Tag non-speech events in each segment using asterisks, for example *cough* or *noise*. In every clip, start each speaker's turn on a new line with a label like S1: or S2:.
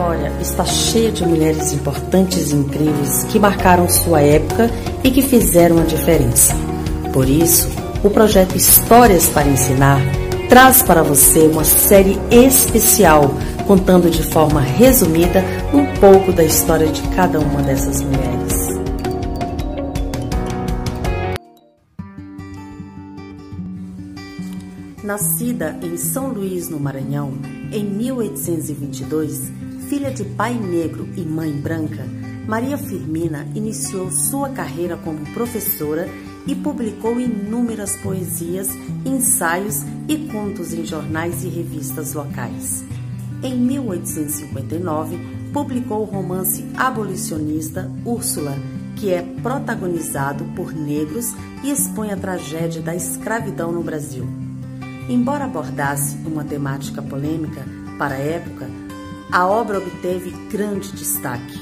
S1: história está cheia de mulheres importantes e incríveis que marcaram sua época e que fizeram a diferença. Por isso, o projeto Histórias para Ensinar traz para você uma série especial contando de forma resumida um pouco da história de cada uma dessas mulheres. Nascida em São Luís, no Maranhão, em 1822, filha de pai negro e mãe branca, Maria Firmina iniciou sua carreira como professora e publicou inúmeras poesias, ensaios e contos em jornais e revistas locais. Em 1859, publicou o romance abolicionista Úrsula, que é protagonizado por negros e expõe a tragédia da escravidão no Brasil. Embora abordasse uma temática polêmica para a época, a obra obteve grande destaque.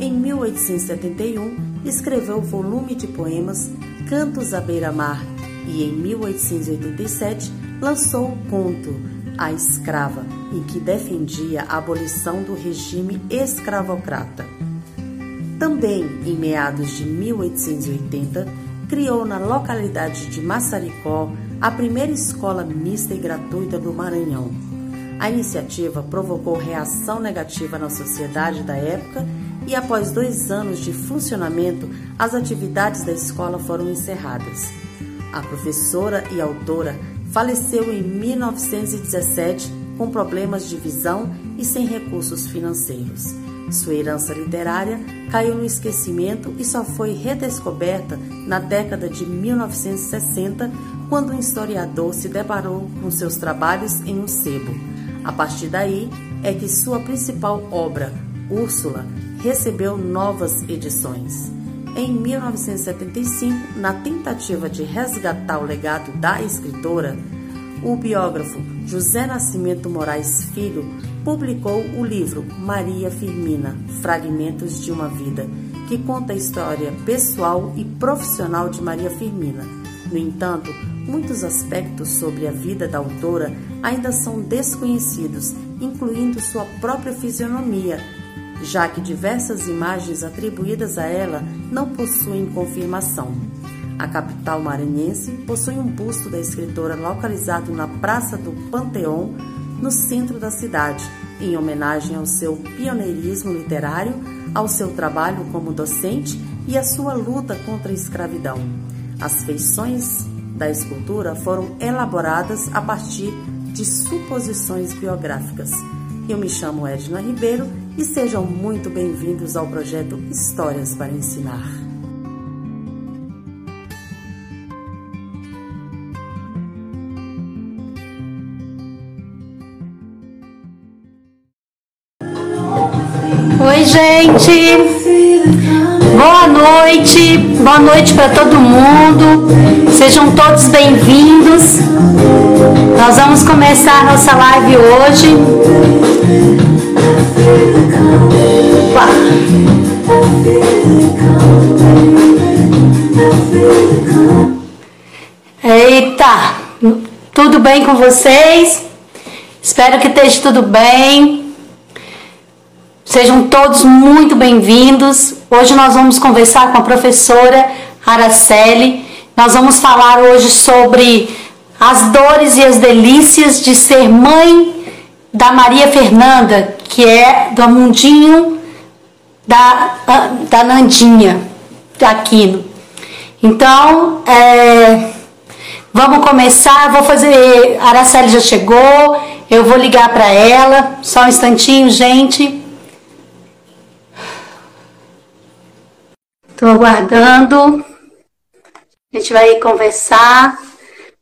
S1: Em 1871, escreveu o volume de poemas Cantos à Beira-Mar e, em 1887, lançou o conto A Escrava, em que defendia a abolição do regime escravocrata. Também, em meados de 1880, criou na localidade de Massaricó a primeira escola mista e gratuita do Maranhão. A iniciativa provocou reação negativa na sociedade da época e, após dois anos de funcionamento, as atividades da escola foram encerradas. A professora e autora faleceu em 1917 com problemas de visão e sem recursos financeiros. Sua herança literária caiu no esquecimento e só foi redescoberta na década de 1960, quando um historiador se deparou com seus trabalhos em um sebo. A partir daí é que sua principal obra, Úrsula, recebeu novas edições. Em 1975, na tentativa de resgatar o legado da escritora, o biógrafo José Nascimento Moraes Filho publicou o livro Maria Firmina Fragmentos de uma Vida, que conta a história pessoal e profissional de Maria Firmina. No entanto, muitos aspectos sobre a vida da autora ainda são desconhecidos, incluindo sua própria fisionomia, já que diversas imagens atribuídas a ela não possuem confirmação. A capital maranhense possui um busto da escritora localizado na Praça do Panteão, no centro da cidade, em homenagem ao seu pioneirismo literário, ao seu trabalho como docente e à sua luta contra a escravidão. As feições da escultura foram elaboradas a partir de suposições biográficas. Eu me chamo Edna Ribeiro e sejam muito bem-vindos ao projeto Histórias para Ensinar.
S2: Oi, gente. Boa noite. Boa noite para todo mundo. Sejam todos bem-vindos. Nós vamos começar nossa live hoje. Eita, tudo bem com vocês? Espero que esteja tudo bem. Sejam todos muito bem-vindos. Hoje nós vamos conversar com a professora Araceli. Nós vamos falar hoje sobre as dores e as delícias de ser mãe da Maria Fernanda, que é do mundinho da, da Nandinha, Aquino. Então, é, vamos começar. Vou fazer. A Araceli já chegou, eu vou ligar para ela. Só um instantinho, gente. Estou aguardando. A gente vai conversar.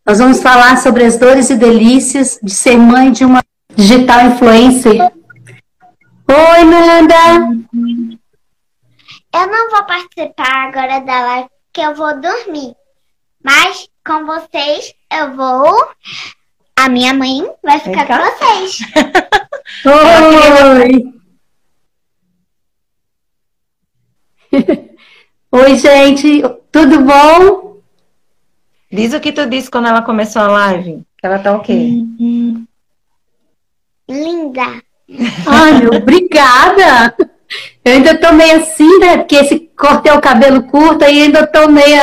S2: Nós vamos falar sobre as dores e delícias de ser mãe de uma digital influencer. Oi, Nanda!
S3: Eu não vou participar agora da live, porque eu vou dormir. Mas com vocês eu vou. A minha mãe vai ficar com vocês.
S2: Oi! *laughs* Oi, gente, tudo bom?
S4: Diz o que tu disse quando ela começou a live, que ela tá ok.
S3: Uhum. Linda.
S2: Ai, meu, obrigada! Eu ainda tô meio assim, né? Porque esse cortei o cabelo curto e ainda tô meio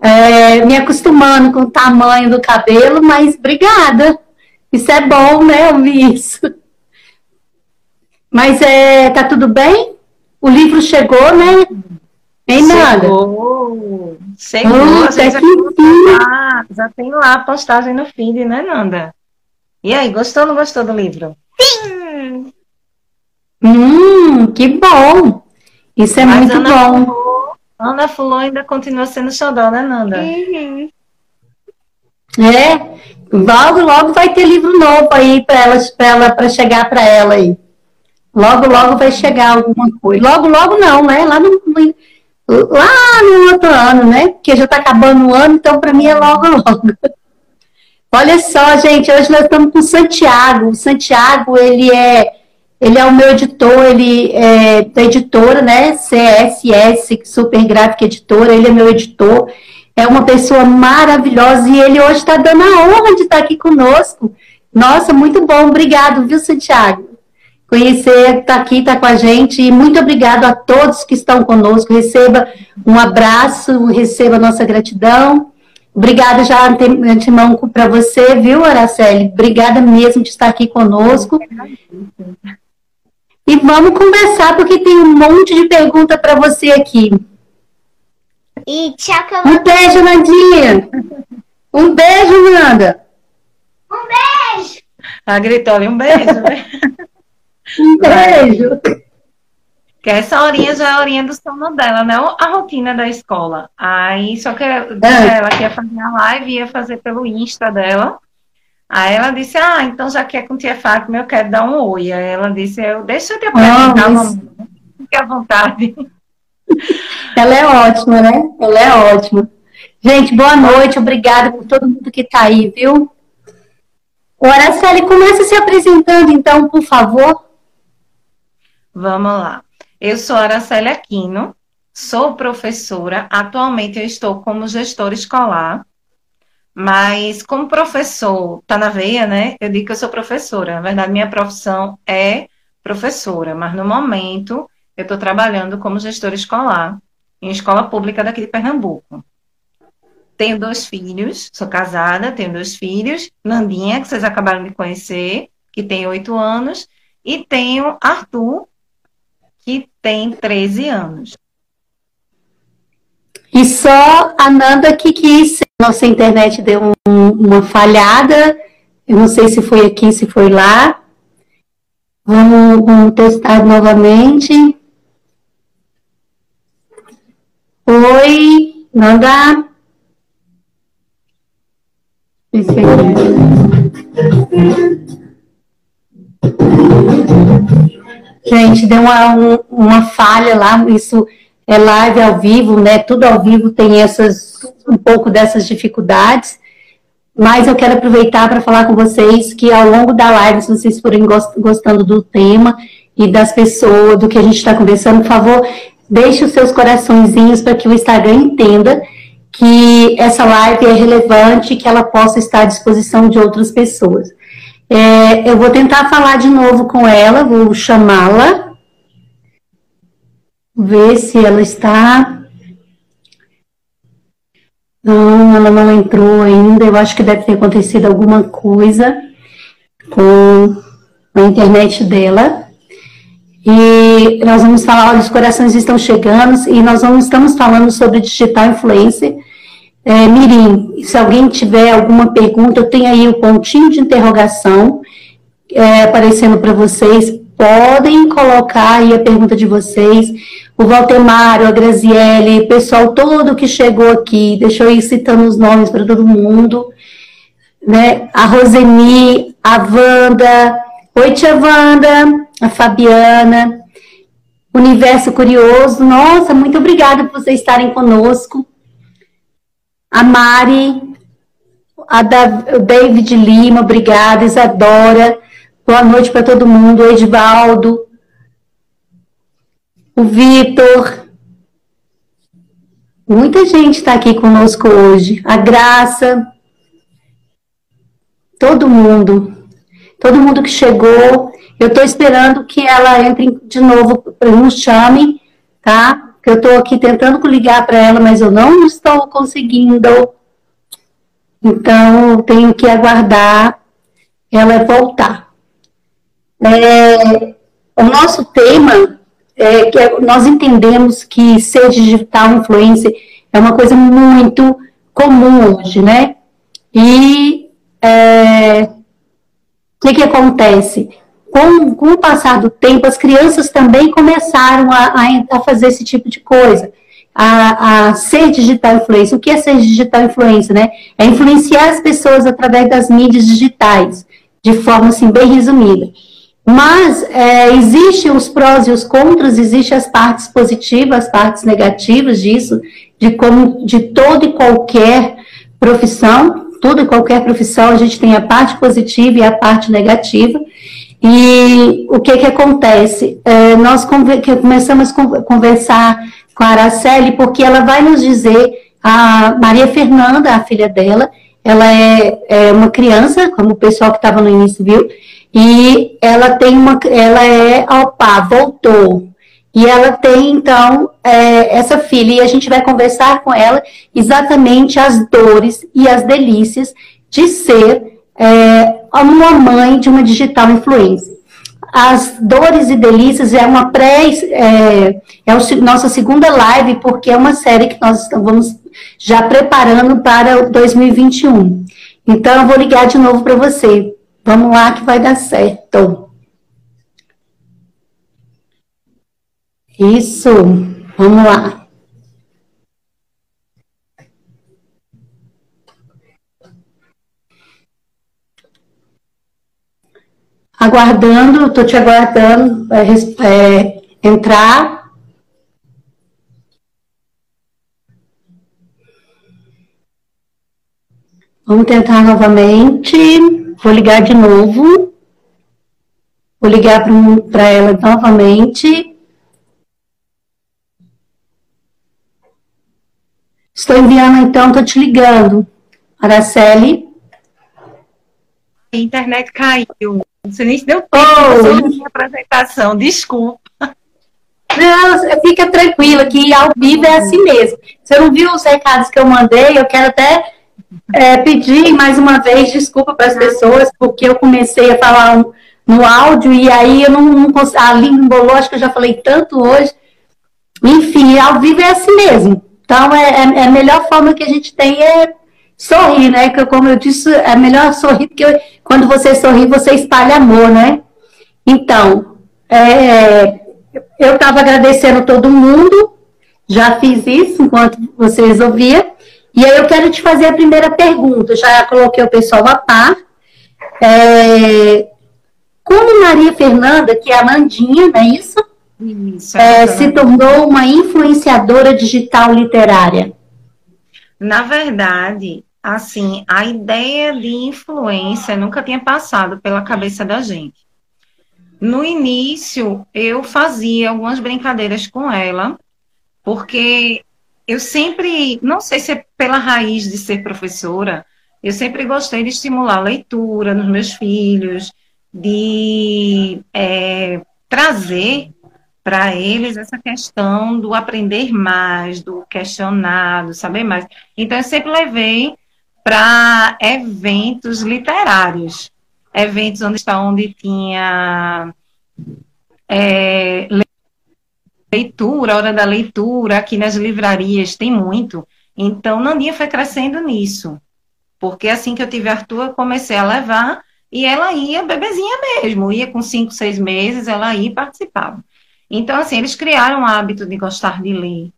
S2: é, me acostumando com o tamanho do cabelo, mas obrigada. Isso é bom, né? Ouvir isso. Mas é, tá tudo bem? O livro chegou, né? Em nada.
S4: Chegou. Chegou. Já,
S2: que
S4: lá, já tem lá a postagem no feed, né, Nanda? E aí, gostou ou não gostou do livro?
S3: Sim!
S2: Hum, que bom! Isso é
S4: Mas
S2: muito
S4: Ana
S2: bom.
S4: Fulô, Ana Fulô ainda continua sendo xodó, né, Nanda?
S3: Uhum.
S2: É, logo, logo vai ter livro novo aí para ela, para ela, para chegar para ela aí. Logo, logo vai chegar alguma coisa. Logo, logo não, né? Lá no, lá no outro ano, né? Porque já está acabando o ano, então para mim é logo, *laughs* logo. Olha só, gente, hoje nós estamos com o Santiago. O Santiago, ele é, ele é o meu editor, ele é da editora, né? CSS, Super Gráfica Editora, ele é meu editor. É uma pessoa maravilhosa e ele hoje está dando a honra de estar aqui conosco. Nossa, muito bom. Obrigado, viu, Santiago? Conhecer, estar tá aqui, estar tá com a gente. E muito obrigado a todos que estão conosco. Receba um abraço, receba a nossa gratidão. Obrigada já de antemão para você, viu, Araceli? Obrigada mesmo de estar aqui conosco. E vamos conversar, porque tem um monte de pergunta para você aqui.
S3: E tchau, que eu
S2: Um beijo, Nandinha. Um beijo, Nanda.
S3: Um beijo!
S4: A gritou ali, um beijo, né? *laughs*
S2: Um beijo.
S4: Que essa horinha já é a horinha do sono dela, né? A rotina da escola. Aí, só que
S2: É.
S4: ela que ia fazer a live, ia fazer pelo Insta dela. Aí ela disse, ah, então já que é com tia Fátima, eu quero dar um oi. Aí ela disse, eu, deixa eu te apresentar,
S2: Ah, mas-
S4: mamãe. Fique à vontade. *laughs*
S2: Ela é ótima, né? Ela é ótima. Gente, boa noite. Obrigada por todo mundo que está aí, viu? O Araceli, começa se apresentando, então, por favor.
S4: Vamos lá. Eu sou Araceli Aquino, sou professora. Atualmente eu estou como gestora escolar, mas como professor, tá na veia, né? Eu digo que eu sou professora. Na verdade, minha profissão é professora, mas no momento eu estou trabalhando como gestora escolar em escola pública daqui de Pernambuco. Tenho dois filhos, sou casada, tenho dois filhos, Nandinha, que vocês acabaram de conhecer, que tem oito anos, e tenho Arthur, tem 13 anos.
S2: E só a Nanda que quis. Nossa internet deu um- uma falhada. Eu não sei se foi aqui, se foi lá. Vamos, vamos testar novamente. Oi, Nanda. Esse aqui. Gente, deu uma, um- uma falha lá, isso é live ao vivo, né? Tudo ao vivo tem essas, um pouco dessas dificuldades. Mas eu quero aproveitar para falar com vocês que ao longo da live, se vocês forem gos- gostando do tema e das pessoas, do que a gente está conversando, por favor, deixe os seus coraçõezinhos para que o Instagram entenda que essa live é relevante, que ela possa estar à disposição de outras pessoas. É, eu vou tentar falar de novo com ela, vou chamá-la, ver se ela está. Não, ela não entrou ainda. Eu acho que deve ter acontecido alguma coisa com a internet dela. E nós vamos falar, olha, os corações estão chegando e nós vamos, estamos falando sobre digital influencer. É, Mirim, se alguém tiver alguma pergunta, eu tenho aí o pontinho de interrogação é, aparecendo para vocês. Podem colocar aí a pergunta de vocês. O Valtemário, a Graziele, o pessoal todo que chegou aqui, deixa eu ir citando os nomes para todo mundo. Né? A Roseni, a Wanda, oi tia Wanda, a Fabiana, Universo Curioso, nossa, muito obrigada por vocês estarem conosco. A Mari, a da, o David Lima, obrigada, Isadora, boa noite para todo mundo, o Edivaldo, o Vitor, muita gente está aqui conosco hoje, a Graça, todo mundo, todo mundo que chegou, Eu estou esperando que ela entre de novo, no chame, tá? Eu estou aqui tentando ligar para ela, mas eu não estou conseguindo. Então, tenho que aguardar ela voltar. É, o nosso tema é que é, nós entendemos que ser digital influencer é uma coisa muito comum hoje, né? E é, o que, que acontece? Com, com, o passar do tempo, as crianças também começaram a, a, fazer esse tipo de coisa, a, a, ser digital influencer. O que é ser digital influencer, né? É influenciar as pessoas através das mídias digitais, de forma assim bem resumida. Mas é, existem os prós e os contras, existem as partes positivas, as partes negativas disso, de como de toda e qualquer profissão, toda e qualquer profissão, a gente tem a parte positiva e a parte negativa. E o que que acontece? É, nós começamos a conversar com a Araceli, porque ela vai nos dizer, a Maria Fernanda, a filha dela, ela é, é uma criança, como o pessoal que estava no início viu, e ela tem uma, ela é opa, voltou. E ela tem, então, é, essa filha, e a gente vai conversar com ela exatamente as dores e as delícias de ser é, uma mãe de uma digital influencer. As dores e delícias é uma pré, é, é a nossa segunda live, porque é uma série que nós estamos já preparando para 2021. Então, eu vou ligar de novo para você. Vamos lá que vai dar certo. Isso, vamos lá. Aguardando, estou te aguardando é, é, entrar. Vamos tentar novamente. Vou ligar de novo. Vou ligar para ela novamente. Estou enviando, então, estou te ligando. Araceli.
S4: A internet caiu. Você nem deu tempo oh. de apresentação, desculpa.
S2: Não, fica tranquila, que ao vivo é assim mesmo. Você não viu os recados que eu mandei? Eu quero até é, pedir mais uma vez desculpa para as pessoas, porque eu comecei a falar um, no áudio e aí eu não, não a língua embolou, acho que eu já falei tanto hoje. Enfim, ao vivo é assim mesmo. Então, é, é, é a melhor forma que a gente tem é sorrir, né? Que, como eu disse, é melhor sorrir, porque quando você sorri, você espalha amor, né? Então, é, eu estava agradecendo todo mundo, já fiz isso enquanto vocês ouviam. E aí eu quero te fazer a primeira pergunta. Já coloquei o pessoal a par. É, como Maria Fernanda, que é a Mandinha, não é isso? Isso, é, se tornou uma influenciadora digital literária?
S4: Na verdade, assim, a ideia de influência nunca tinha passado pela cabeça da gente. No início, eu fazia algumas brincadeiras com ela, porque eu sempre, não sei se é pela raiz de ser professora, eu sempre gostei de estimular a leitura nos meus filhos, de é, trazer para eles essa questão do aprender mais, do questionar, do saber mais. Então, eu sempre levei para eventos literários, eventos onde está onde tinha é, leitura, hora da leitura, aqui nas livrarias tem muito. Então, Naninha foi crescendo nisso. Porque assim que eu tive Arthur, eu comecei a levar e ela ia bebezinha mesmo, ia com cinco, seis meses, ela ia e participava. Então, assim, eles criaram o hábito de gostar de ler.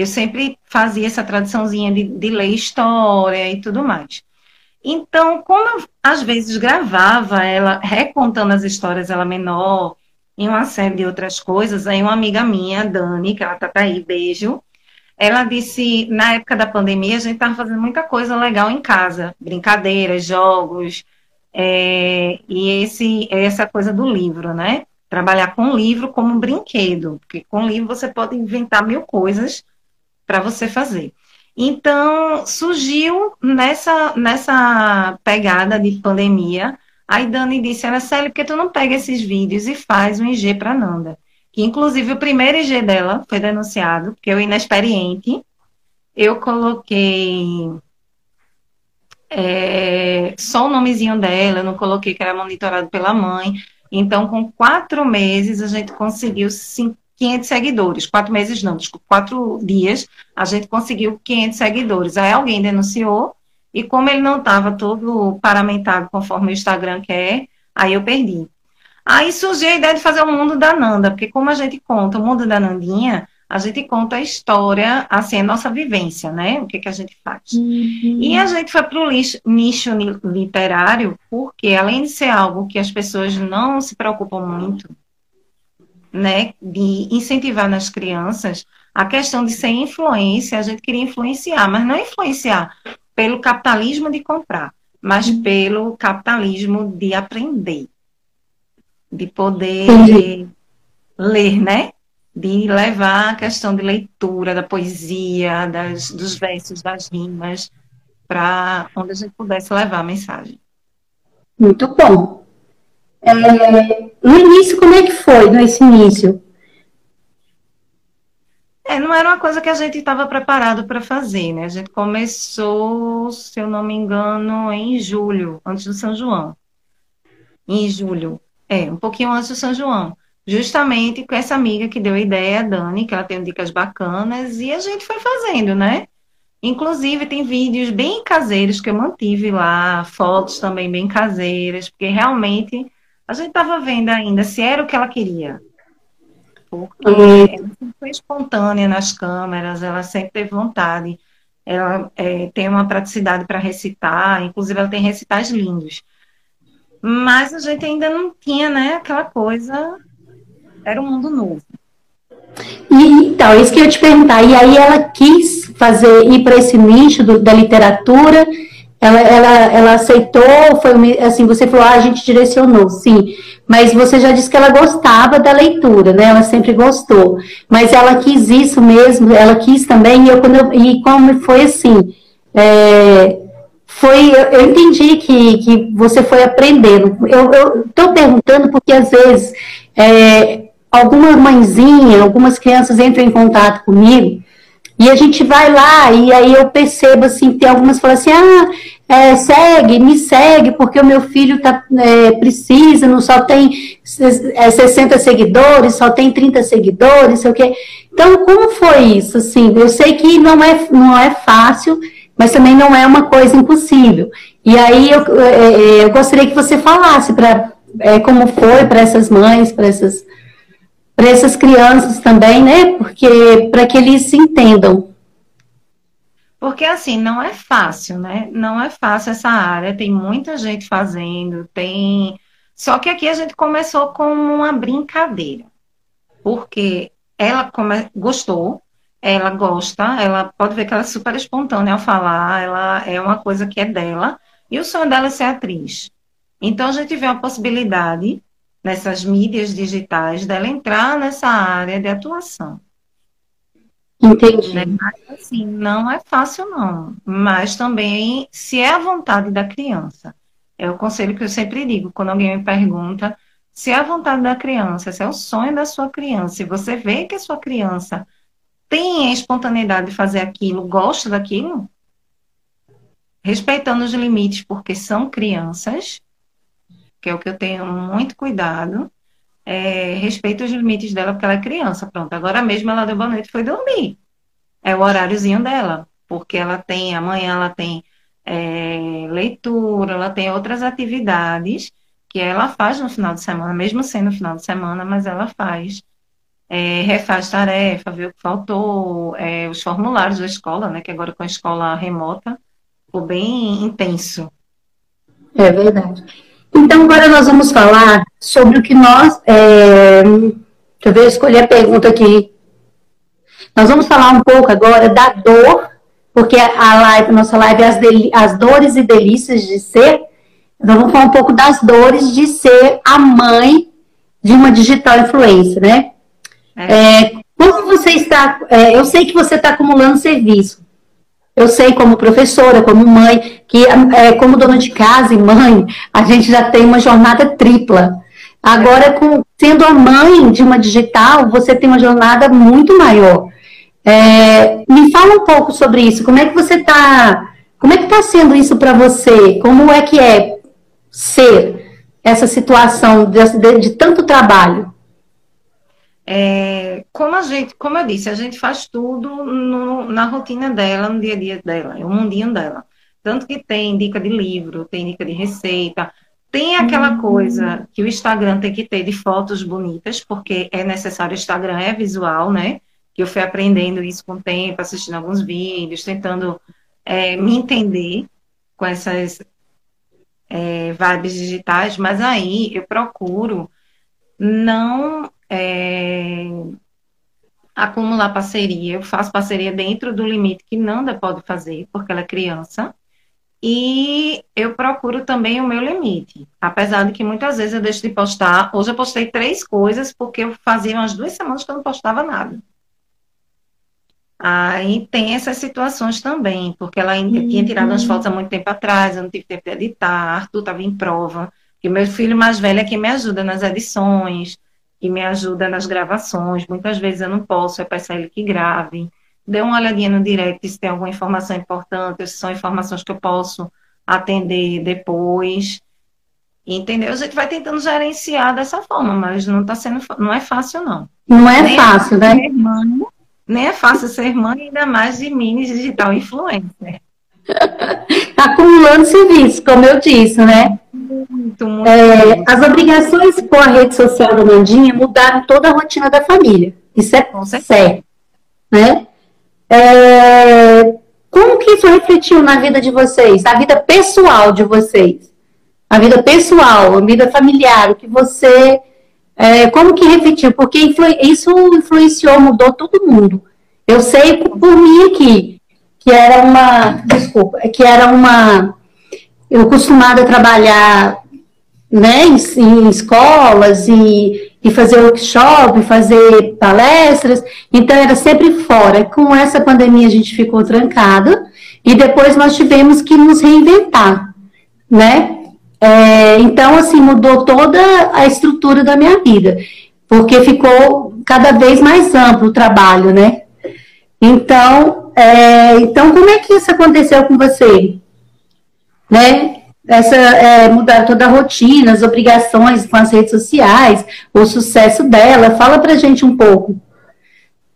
S4: Eu sempre fazia essa tradiçãozinha de, de ler história e tudo mais. Então, como eu, às vezes gravava ela recontando as histórias, ela menor, e uma série de outras coisas, aí uma amiga minha, Dani, que ela tá, tá aí, beijo, ela disse, na época da pandemia, a gente estava fazendo muita coisa legal em casa, brincadeiras, jogos, é, e esse, essa coisa do livro, né? trabalhar com livro como um brinquedo, porque com livro você pode inventar mil coisas para você fazer. Então, surgiu nessa, nessa pegada de pandemia Aí Dani disse, Araceli, por que tu não pega esses vídeos e faz um IG para Nanda? Que inclusive o primeiro IG dela foi denunciado, porque eu inexperiente, eu coloquei é, só o nomezinho dela, não coloquei que era monitorado pela mãe. Então, com quatro meses, a gente conseguiu 500 seguidores. Quatro meses não, desculpa, quatro dias, a gente conseguiu 500 seguidores. Aí alguém denunciou, e como ele não estava todo paramentado conforme o Instagram quer, aí eu perdi. Aí surgiu a ideia de fazer o mundo da Nanda, porque como a gente conta o mundo da Nandinha, a gente conta a história, assim, a nossa vivência, né? O que, que a gente faz. Uhum. E a gente foi para o nicho literário, porque além de ser algo que as pessoas não se preocupam muito, né, de incentivar nas crianças, a questão de ser influência, a gente queria influenciar, mas não influenciar pelo capitalismo de comprar, mas uhum. pelo capitalismo de aprender, de poder Entendi. ler, né? De levar a questão de leitura, da poesia, das, dos versos, das rimas, para onde a gente pudesse levar a mensagem.
S2: Muito bom. É, no início, como é que foi, nesse início?
S4: É, não era uma coisa que a gente estava preparado para fazer, né? A gente começou, se eu não me engano, em julho, antes do São João. Em julho. É, um pouquinho antes do São João. Justamente com essa amiga que deu a ideia, a Dani, que ela tem dicas bacanas, e a gente foi fazendo, né? Inclusive, tem vídeos bem caseiros que eu mantive lá, fotos também bem caseiras, porque realmente a gente estava vendo ainda se era o que ela queria porque ela sempre foi espontânea nas câmeras, ela sempre teve vontade, ela é, tem uma praticidade para recitar, inclusive ela tem recitais lindos. Mas a gente ainda não tinha, né, aquela coisa, era um mundo novo.
S2: E, então, isso que eu ia te perguntar, e aí ela quis fazer, ir para esse nicho do, da literatura, ela, ela, ela aceitou, foi assim, você falou, ah, a gente direcionou, sim. Mas você já disse que ela gostava da leitura, né? Ela sempre gostou. Mas ela quis isso mesmo, ela quis também, e, eu, quando eu, e como foi assim, é, foi, eu, entendi que, que você foi aprendendo. Eu estou perguntando porque às vezes é, alguma mãezinha, algumas crianças entram em contato comigo e a gente vai lá e aí eu percebo assim, tem algumas que falam assim, ah, é, segue, me segue, porque o meu filho tá, é, precisa, não só tem é, 60 seguidores, só tem 30 seguidores, sei o quê. Então, como foi isso? Assim, eu sei que não é, não é fácil, mas também não é uma coisa impossível. E aí eu, é, é, eu gostaria que você falasse para é, como foi para essas mães, para essas para essas crianças também, né? Porque para que eles se entendam.
S4: Porque assim, não é fácil, né? Não é fácil essa área, tem muita gente fazendo, tem. Só que aqui a gente começou como uma brincadeira. Porque ela come... gostou, ela gosta, ela pode ver que ela é super espontânea ao falar, ela é uma coisa que é dela, e o sonho dela é ser atriz. Então a gente vê a possibilidade nessas mídias digitais, dela entrar nessa área de atuação.
S2: Entendi. Né?
S4: Mas, assim, não é fácil, não. Mas também, se é a vontade da criança, é o conselho que eu sempre digo, quando alguém me pergunta se é a vontade da criança, se é o sonho da sua criança, se você vê que a sua criança tem a espontaneidade de fazer aquilo, gosta daquilo, respeitando os limites, porque são crianças, que é o que eu tenho muito cuidado. É, respeito os limites dela, porque ela é criança. Pronto, agora mesmo ela deu boa noite e foi dormir. É o horáriozinho dela, porque ela tem, amanhã ela tem é, leitura, ela tem outras atividades que ela faz no final de semana, mesmo sendo final de semana, mas ela faz. É, refaz tarefa, vê o que faltou, é, os formulários da escola, né? Que agora com a escola remota ficou bem intenso.
S2: É verdade. Então, agora nós vamos falar sobre o que nós. É, deixa eu ver, escolher a pergunta aqui. Nós vamos falar um pouco agora da dor, porque a live, nossa live é as, as dores e delícias de ser. Então, vamos falar um pouco das dores de ser a mãe de uma digital influencer, né? É. É, como você está. É, eu sei que você está acumulando serviço. Eu sei como professora, como mãe, que é, como dona de casa e mãe, a gente já tem uma jornada tripla. Agora, com, sendo a mãe de uma digital, você tem uma jornada muito maior. É, me fala um pouco sobre isso. Como é que você está? Como é que está sendo isso para você? Como é que é ser essa situação de, de, de tanto trabalho?
S4: É, como a gente, como eu disse, a gente faz tudo no, na rotina dela, no dia a dia dela, é o mundinho dela. Tanto que tem dica de livro, tem dica de receita, tem aquela uhum. coisa que o Instagram tem que ter de fotos bonitas, porque é necessário, o Instagram é visual, né? Que eu fui aprendendo isso com o tempo, assistindo alguns vídeos, tentando é, me entender com essas é, vibes digitais, mas aí eu procuro não é, acumular parceria. Eu faço parceria dentro do limite que Nanda pode fazer, porque ela é criança. E eu procuro também o meu limite. Apesar de que muitas vezes eu deixo de postar. Hoje eu postei três coisas, porque eu fazia umas duas semanas que eu não postava nada. Aí tem essas situações também, porque ela ainda tinha tirado as fotos há muito tempo atrás, eu não tive tempo de editar, Arthur estava em prova, que meu filho mais velho é quem me ajuda nas edições, que me ajuda nas gravações. Muitas vezes eu não posso, é peço a ele que grave. Dê uma olhadinha no direct se tem alguma informação importante, se são informações que eu posso atender depois. Entendeu? A gente vai tentando gerenciar dessa forma, mas não tá sendo, não é fácil, não.
S2: Não é nem fácil, né?
S4: Mãe, nem é fácil ser mãe, ainda mais de mini digital influencer. *laughs*
S2: Acumulando serviço, como eu disse, né? Muito, muito é, as obrigações com a rede social da Mandinha mudaram toda a rotina da família. Isso é certo. Né? É, como que isso refletiu na vida de vocês, na vida pessoal de vocês? A vida pessoal, a vida familiar, o que você. É, como que refletiu? Porque influ, isso influenciou, mudou todo mundo. Eu sei por mim aqui, que era uma. Desculpa, que era uma eu costumada a trabalhar né, em, em escolas e, e, fazer workshop, fazer palestras, então era sempre fora. Com essa pandemia a gente ficou trancada e depois nós tivemos que nos reinventar, né? É, então, assim, mudou toda a estrutura da minha vida, porque ficou cada vez mais amplo o trabalho, né? Então, é, então como é que isso aconteceu com você? Né? Essa, é, mudar toda a rotina, as obrigações com as redes sociais, o sucesso dela. Fala pra gente um pouco.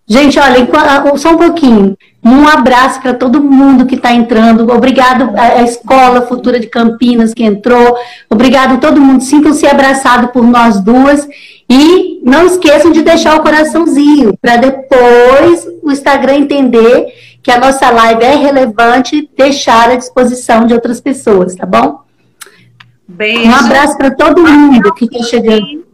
S2: Gente, olha, só um pouquinho. Um abraço para todo mundo que está entrando. Obrigado à Escola Futura de Campinas que entrou. Obrigado a todo mundo. Sintam-se abraçados por nós duas. E não esqueçam de deixar o coraçãozinho para depois o Instagram entender que a nossa live é relevante, deixar à disposição de outras pessoas, tá bom?
S4: Beijo.
S2: Um abraço para todo mundo que está chegando.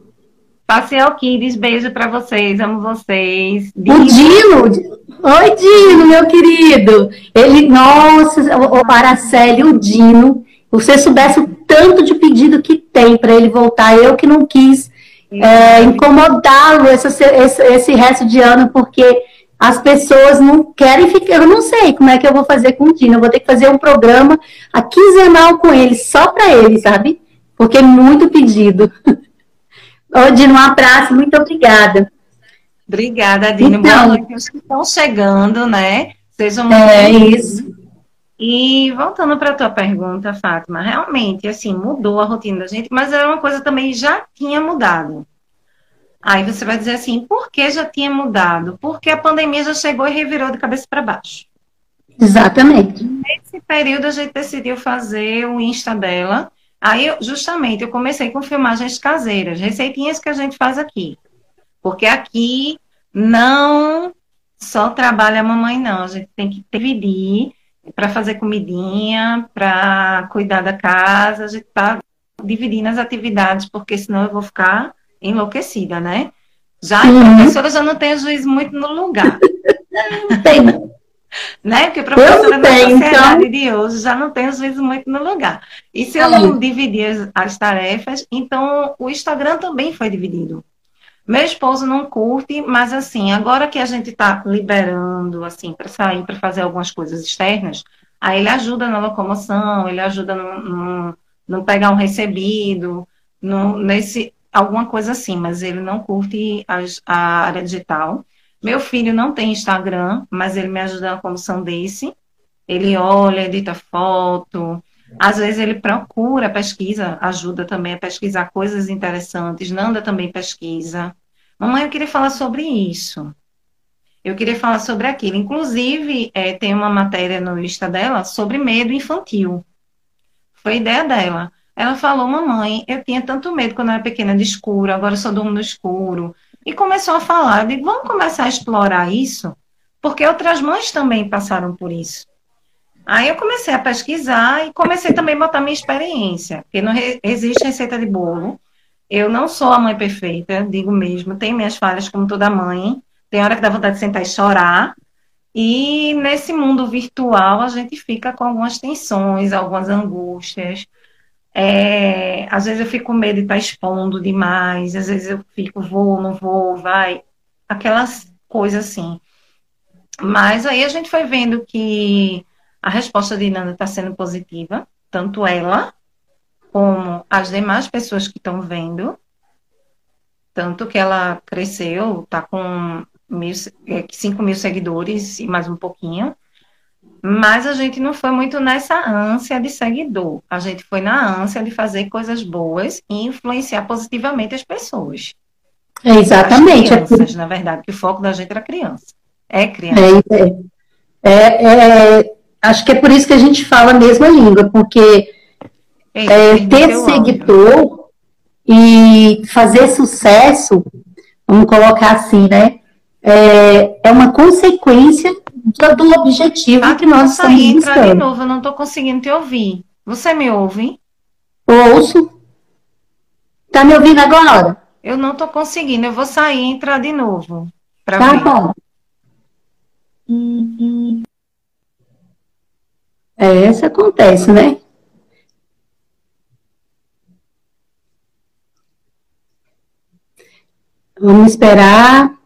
S4: Passeal Kids, beijo para vocês, amo vocês.
S2: O Dino, oi Dino, meu querido. Ele, nossa, o Araceli, o Dino, você soubesse o tanto de pedido que tem para ele voltar, eu que não quis é, incomodá-lo esse, esse, esse resto de ano, porque as pessoas não querem ficar. Eu não sei como é que eu vou fazer com o Dino. Eu vou ter que fazer um programa a quinzenal com ele, só para ele, sabe? Porque é muito pedido. *laughs* Ô, Dino, um abraço, muito obrigada.
S4: Obrigada, Dino. Então, Boa noite os que estão chegando, né?
S2: Sejam muito É isso.
S4: E voltando para a tua pergunta, Fátima, realmente, assim, mudou a rotina da gente, mas era uma coisa também já tinha mudado. Aí você vai dizer assim, por que já tinha mudado? Porque a pandemia já chegou e revirou de cabeça para baixo.
S2: Exatamente.
S4: Nesse período a gente decidiu fazer o Insta dela. Aí, justamente, eu comecei com filmagens caseiras, receitinhas que a gente faz aqui. Porque aqui não só trabalha a mamãe, não. A gente tem que dividir para fazer comidinha, para cuidar da casa. A gente está dividindo as atividades, porque senão eu vou ficar enlouquecida, né? Já uhum. a professora já não tem juízo muito no lugar. *laughs*
S2: tem.
S4: né? Porque a professora da sociedade então... de hoje já não tem juízo muito no lugar. E se eu não dividir as, as tarefas, então o Instagram também foi dividido. Meu esposo não curte, mas assim, agora que a gente está liberando, assim, para sair, para fazer algumas coisas externas, aí ele ajuda na locomoção, ele ajuda no, no, no pegar um recebido, no, nesse, alguma coisa assim, mas ele não curte a, a área digital. Meu filho não tem Instagram, mas ele me ajuda na condução desse. Ele olha, edita foto. Às vezes ele procura, pesquisa, ajuda também a pesquisar coisas interessantes. Nanda também pesquisa. Mamãe, eu queria falar sobre isso. Eu queria falar sobre aquilo. Inclusive, é, tem uma matéria no Insta dela sobre medo infantil. Foi ideia dela. Ela falou, mamãe, eu tinha tanto medo quando eu era pequena de escuro, agora só durmo no escuro. E começou a falar, digo, vamos começar a explorar isso, porque outras mães também passaram por isso. Aí eu comecei a pesquisar e comecei também a botar minha experiência, porque não existe receita de bolo. Eu não sou a mãe perfeita, digo mesmo, tem minhas falhas como toda mãe. Tem hora que dá vontade de sentar e chorar. E nesse mundo virtual a gente fica com algumas tensões, algumas angústias. É, às vezes eu fico com medo de estar expondo demais, às vezes eu fico, vou, não vou, vai, aquelas coisas assim. Mas aí a gente foi vendo que a resposta de Nanda está sendo positiva, tanto ela como as demais pessoas que estão vendo, tanto que ela cresceu, está com mil, 5 é, mil seguidores e mais um pouquinho, mas a gente não foi muito nessa ânsia de seguidor. A gente foi na ânsia de fazer coisas boas e influenciar positivamente as pessoas.
S2: É exatamente.
S4: As crianças, é na verdade, que o foco da gente era criança. É criança.
S2: É, é, é, acho que é por isso que a gente fala a mesma língua, porque é, ter seguidor e fazer sucesso, vamos colocar assim, né? É, é uma consequência do, do objetivo ah, que nós estamos aí, buscando. de
S4: novo, eu não estou conseguindo te ouvir. Você me ouve?
S2: Ouço. Tá me ouvindo agora?
S4: Eu não estou conseguindo. Eu vou sair e entrar de novo.
S2: Tá ver. bom. É, isso acontece, né? Vamos esperar.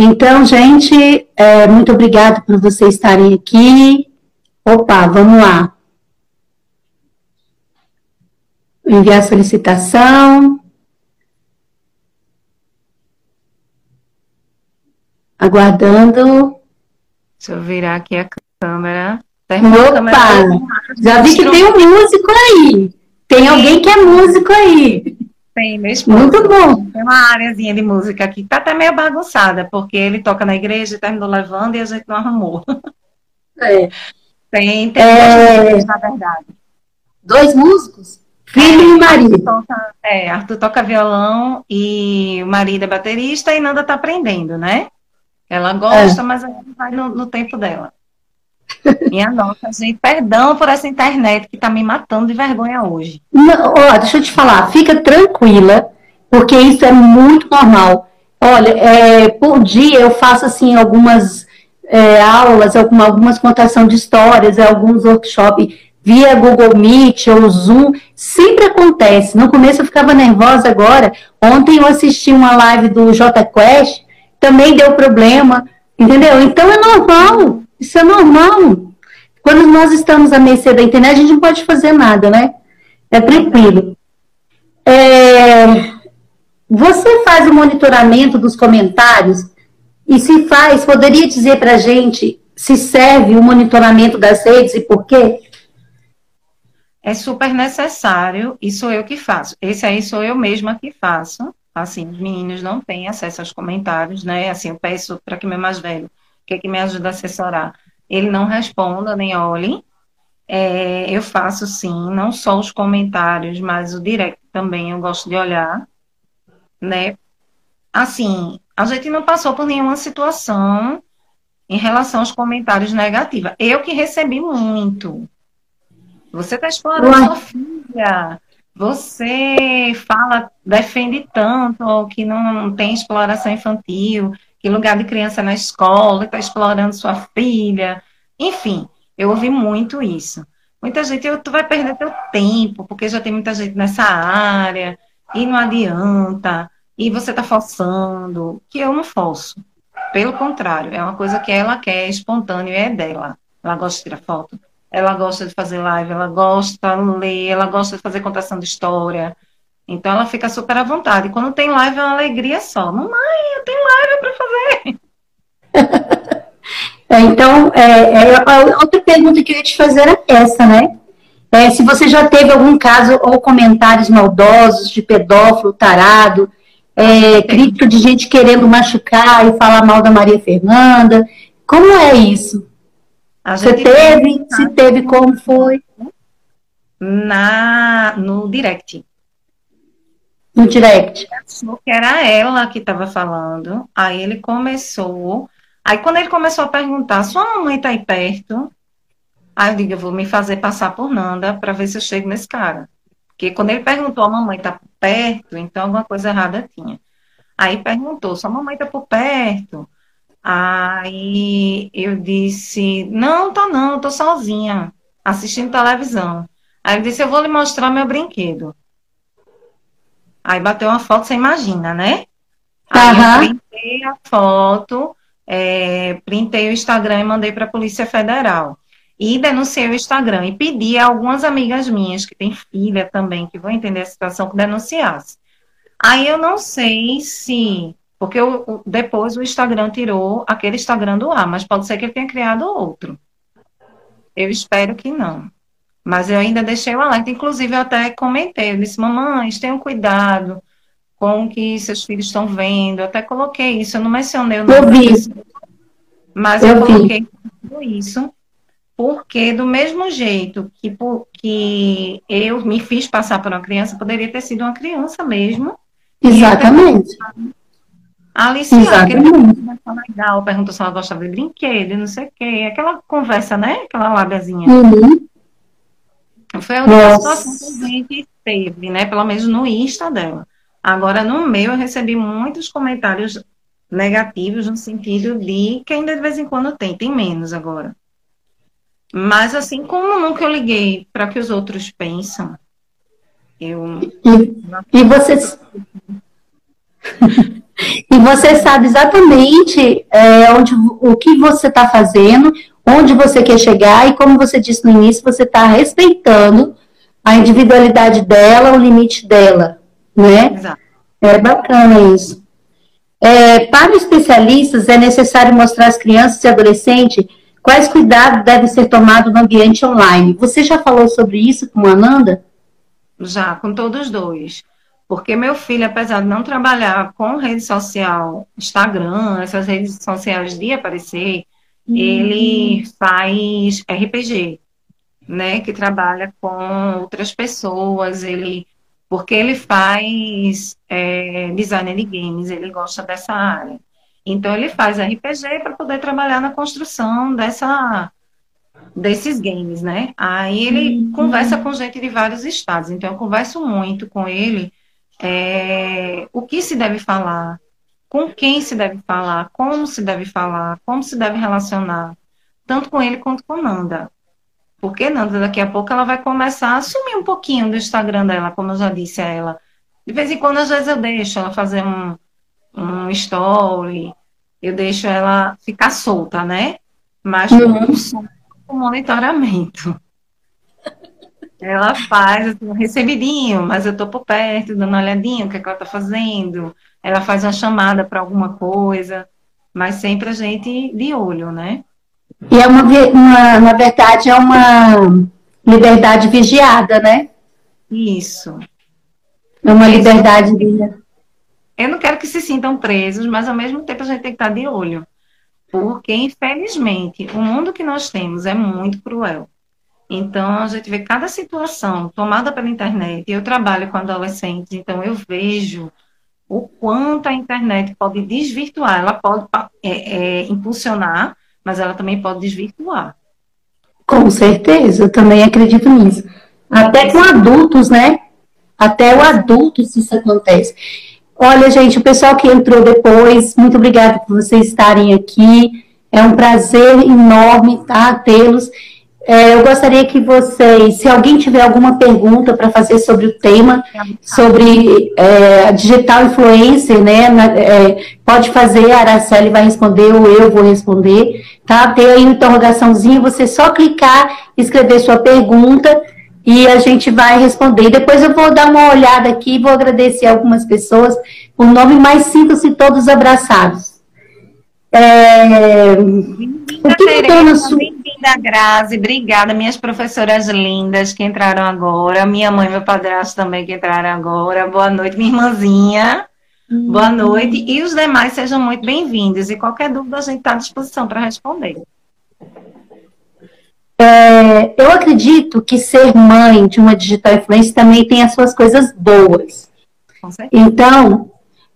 S2: Então, gente, é, muito obrigado por vocês estarem aqui. Opa, vamos lá. Enviar a solicitação. Aguardando.
S4: Deixa eu virar aqui a câmera.
S2: Opa, câmera já vi que tem um músico aí. Tem alguém que é músico aí.
S4: Tem, meu esposo. Muito bom. Tem uma áreazinha de música aqui que tá até meio bagunçada, porque ele toca na igreja e terminou levando e a gente não arrumou. *laughs*
S2: É.
S4: Tem, tem é... dois na verdade.
S2: Dois músicos? Filho e marido.
S4: Toca, é, Arthur toca violão e o marido é baterista e Nanda tá aprendendo, né? Ela gosta, é. mas vai no, no tempo dela. Minha nossa, gente, perdão por essa internet que tá me matando de vergonha hoje.
S2: Não, ó, deixa eu te falar, fica tranquila, porque isso é muito normal. Olha, é, por dia eu faço assim algumas é, aulas, alguma, algumas contação de histórias, alguns workshops via Google Meet ou Zoom, sempre acontece. No começo eu ficava nervosa agora. Ontem eu assisti uma live do J Quest, também deu problema, entendeu? Então é normal. Isso é normal. Quando nós estamos à mercê da internet, a gente não pode fazer nada, né? É tranquilo. É, você faz o monitoramento dos comentários e se faz, poderia dizer para a gente se serve o monitoramento das redes e por quê?
S4: É super necessário e sou eu que faço. Esse aí sou eu mesma que faço. Assim, os meninos não têm acesso aos comentários, né? Assim, eu peço para que meu mais velho que, é que me ajuda a assessorar, ele não responda nem olhe. É, eu faço sim, não só os comentários, mas o direct também eu gosto de olhar, né? Assim, a gente não passou por nenhuma situação em relação aos comentários negativos. Eu que recebi muito. Você está explorando Ué. sua filha. Você fala, defende tanto que não tem exploração infantil que lugar de criança na escola, está explorando sua filha. Enfim, eu ouvi muito isso. Muita gente, eu, tu vai perder teu tempo, porque já tem muita gente nessa área, e não adianta. e você está forçando, que eu não forço. Pelo contrário, é uma coisa que ela quer, é espontâneo, é dela. Ela gosta de tirar foto, ela gosta de fazer live, ela gosta de ler, ela gosta de fazer contação de história. Então ela fica super à vontade. Quando tem live é uma alegria só. Mamãe, eu tenho live para fazer. *laughs*
S2: é, então, é, é, outra pergunta que eu ia te fazer era essa, né? É, se você já teve algum caso ou comentários maldosos de pedófilo, tarado, é, crítica de gente querendo machucar e falar mal da Maria Fernanda. Como é isso? Você teve? Se teve, como foi?
S4: Na, no direct.
S2: No direct.
S4: Achou que era ela que estava falando. Aí ele começou. Aí quando ele começou a perguntar, sua mamãe está aí perto? Aí eu digo, eu vou me fazer passar por Nanda para ver se eu chego nesse cara. Porque quando ele perguntou, a mamãe está perto, então alguma coisa errada tinha. Aí perguntou, sua mamãe está por perto? Aí eu disse, não, tô não, tô sozinha, assistindo televisão. Aí ele disse, eu vou lhe mostrar meu brinquedo. Aí bateu uma foto, você imagina, né? Aí uhum. eu printei a foto, é, printei o Instagram e mandei para a Polícia Federal. E denunciei o Instagram e pedi a algumas amigas minhas, que têm filha também, que vão entender a situação, que denunciasse. Aí eu não sei se porque o, depois o Instagram tirou aquele Instagram do ar, mas pode ser que ele tenha criado outro. Eu espero que não. Mas eu ainda deixei o alerta. Inclusive, eu até comentei. Eu disse, mamães, tenham cuidado com o que seus filhos estão vendo. Eu até coloquei isso. Eu não mencionei o
S2: nome. Eu vi.
S4: Mas eu, eu coloquei vi. isso. Porque, do mesmo jeito que, que eu me fiz passar por uma criança, poderia ter sido uma criança mesmo.
S2: Exatamente.
S4: Alice, aquele legal, perguntou se ela gostava de brinquedo, não sei o quê. Aquela conversa, né? Aquela lábiazinha. Uhum. Foi a única situação que a gente teve, né? Pelo menos no Insta dela. Agora, no meu, eu recebi muitos comentários negativos no sentido de que ainda de vez em quando tem, tem menos agora. Mas assim, como nunca eu liguei para que os outros pensam, eu.
S2: E, e vocês. *laughs* E você sabe exatamente é, onde, o que você está fazendo, onde você quer chegar, e como você disse no início, você está respeitando a individualidade dela, o limite dela, né? Exato. É bacana isso. É, para especialistas, é necessário mostrar às crianças e adolescentes quais cuidados devem ser tomados no ambiente online. Você já falou sobre isso com a Ananda?
S4: Já, com todos dois. Porque meu filho, apesar de não trabalhar com rede social, Instagram, essas redes sociais de aparecer, uhum. ele faz RPG, né? Que trabalha com outras pessoas, ele porque ele faz é, design de games, ele gosta dessa área. Então ele faz RPG para poder trabalhar na construção dessa desses games, né? Aí ele uhum. conversa com gente de vários estados. Então eu converso muito com ele é, o que se deve falar, com quem se deve falar, como se deve falar, como se deve relacionar, tanto com ele quanto com Nanda. Porque Nanda, daqui a pouco, ela vai começar a assumir um pouquinho do Instagram dela, como eu já disse a ela. De vez em quando, às vezes, eu deixo ela fazer um, um story, eu deixo ela ficar solta, né? Mas uhum. com monitoramento. Ela faz assim, um recebidinho, mas eu tô por perto, dando uma olhadinha, o que, é que ela tá fazendo. Ela faz uma chamada para alguma coisa, mas sempre a gente de olho, né?
S2: E é uma, uma, na verdade, é uma liberdade vigiada, né?
S4: Isso.
S2: É uma Isso. liberdade
S4: vigiada. Eu não quero que se sintam presos, mas ao mesmo tempo a gente tem que estar de olho. Porque, infelizmente, o mundo que nós temos é muito cruel. Então, a gente vê cada situação tomada pela internet. Eu trabalho com adolescentes, então eu vejo o quanto a internet pode desvirtuar. Ela pode é, é, impulsionar, mas ela também pode desvirtuar.
S2: Com certeza, eu também acredito nisso. Até com adultos, né? Até o adulto isso acontece. Olha, gente, o pessoal que entrou depois, muito obrigada por vocês estarem aqui. É um prazer enorme tá, tê-los. É, eu gostaria que vocês, se alguém tiver alguma pergunta para fazer sobre o tema, sobre é, digital influencer, né? Na, é, pode fazer, a Araceli vai responder ou eu vou responder, tá? Tem aí uma interrogaçãozinha, você só clicar, escrever sua pergunta e a gente vai responder. Depois eu vou dar uma olhada aqui, vou agradecer algumas pessoas por nome, mas sintam-se todos abraçados.
S4: É... O que Tereza, no Bem-vinda, Grazi. Obrigada, minhas professoras lindas que entraram agora. Minha mãe e meu padrasto também que entraram agora. Boa noite, minha irmãzinha. Hum. Boa noite. E os demais sejam muito bem-vindos. E qualquer dúvida, a gente está à disposição para responder.
S2: É, eu acredito que ser mãe de uma digital influencer também tem as suas coisas boas. Então,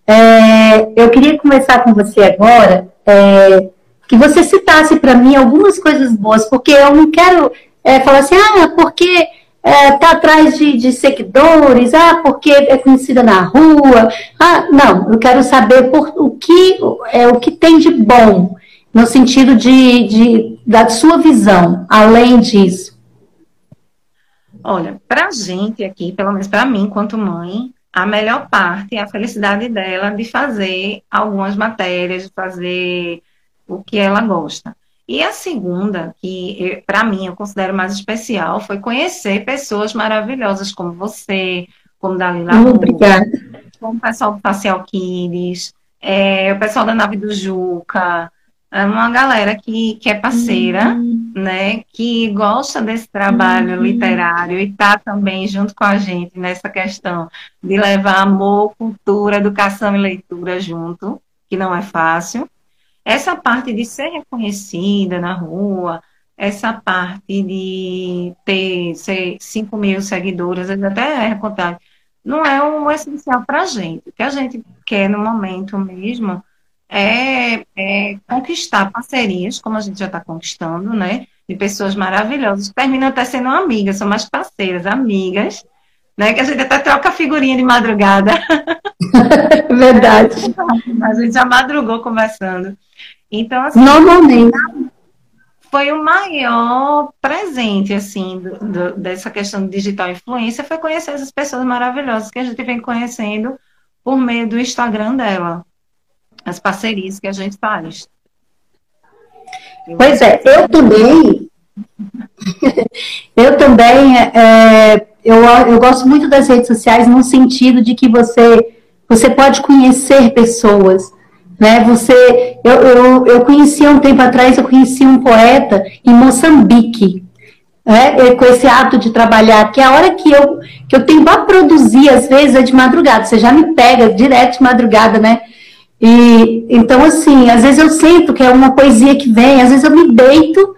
S2: é, eu queria começar com você agora, é, que você citasse para mim algumas coisas boas, porque eu não quero é, falar assim, ah, porque é, atrás de, de, seguidores, ah, porque é conhecida na rua. Ah, não, eu quero saber por, o, que, é, o que tem de bom no sentido de, de da sua visão, além disso?
S4: Olha, para a gente aqui, pelo menos para mim, enquanto mãe, a melhor parte é a felicidade dela de fazer algumas matérias, de fazer o que ela gosta. E a segunda, que para mim eu considero mais especial, foi conhecer pessoas maravilhosas como você, como Dalila
S2: Obrigada.
S4: como o pessoal do Facial Kids, é, o pessoal da Nave do Juca, é uma galera que, que é parceira, uhum. né? Que gosta desse trabalho uhum. literário e está também junto com a gente nessa questão de levar amor, cultura, educação e leitura junto, que não é fácil. Essa parte de ser reconhecida na rua, essa parte de ter ser 5 mil seguidores, até é contado, não é o essencial para a gente. O que a gente quer no momento mesmo é, é conquistar parcerias, como a gente já está conquistando, né? De pessoas maravilhosas, que terminam até sendo amigas, são mais parceiras, amigas, né? Que a gente até troca figurinha de madrugada. *laughs*
S2: Verdade. *laughs*
S4: a gente já madrugou conversando. Então, assim,
S2: Normalmente.
S4: Foi o maior presente, assim, do, do, dessa questão de digital influência, foi conhecer essas pessoas maravilhosas que a gente vem conhecendo por meio do Instagram dela as parcerias que a gente faz.
S2: Pois é, eu também. *laughs* eu também, é, eu, eu gosto muito das redes sociais no sentido de que você, você pode conhecer pessoas, né? Você, eu, eu, eu conheci um tempo atrás, eu conheci um poeta em Moçambique, né? com esse hábito de trabalhar, que a hora que eu, que eu tenho para produzir, às vezes é de madrugada, você já me pega direto de madrugada, né? E então, assim, às vezes eu sinto que é uma poesia que vem, às vezes eu me deito,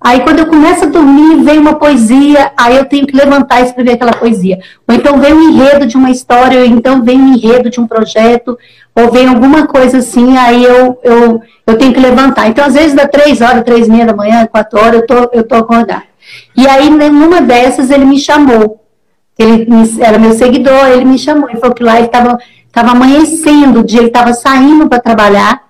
S2: aí quando eu começo a dormir, vem uma poesia, aí eu tenho que levantar e escrever aquela poesia. Ou então vem um enredo de uma história, ou então vem um enredo de um projeto, ou vem alguma coisa assim, aí eu, eu, eu tenho que levantar. Então, às vezes, dá três horas, três e meia da manhã, quatro horas, eu tô, eu tô acordada. E aí, numa dessas, ele me chamou. Ele era meu seguidor, ele me chamou. Ele falou que lá ele estava Estava amanhecendo o dia, ele estava saindo para trabalhar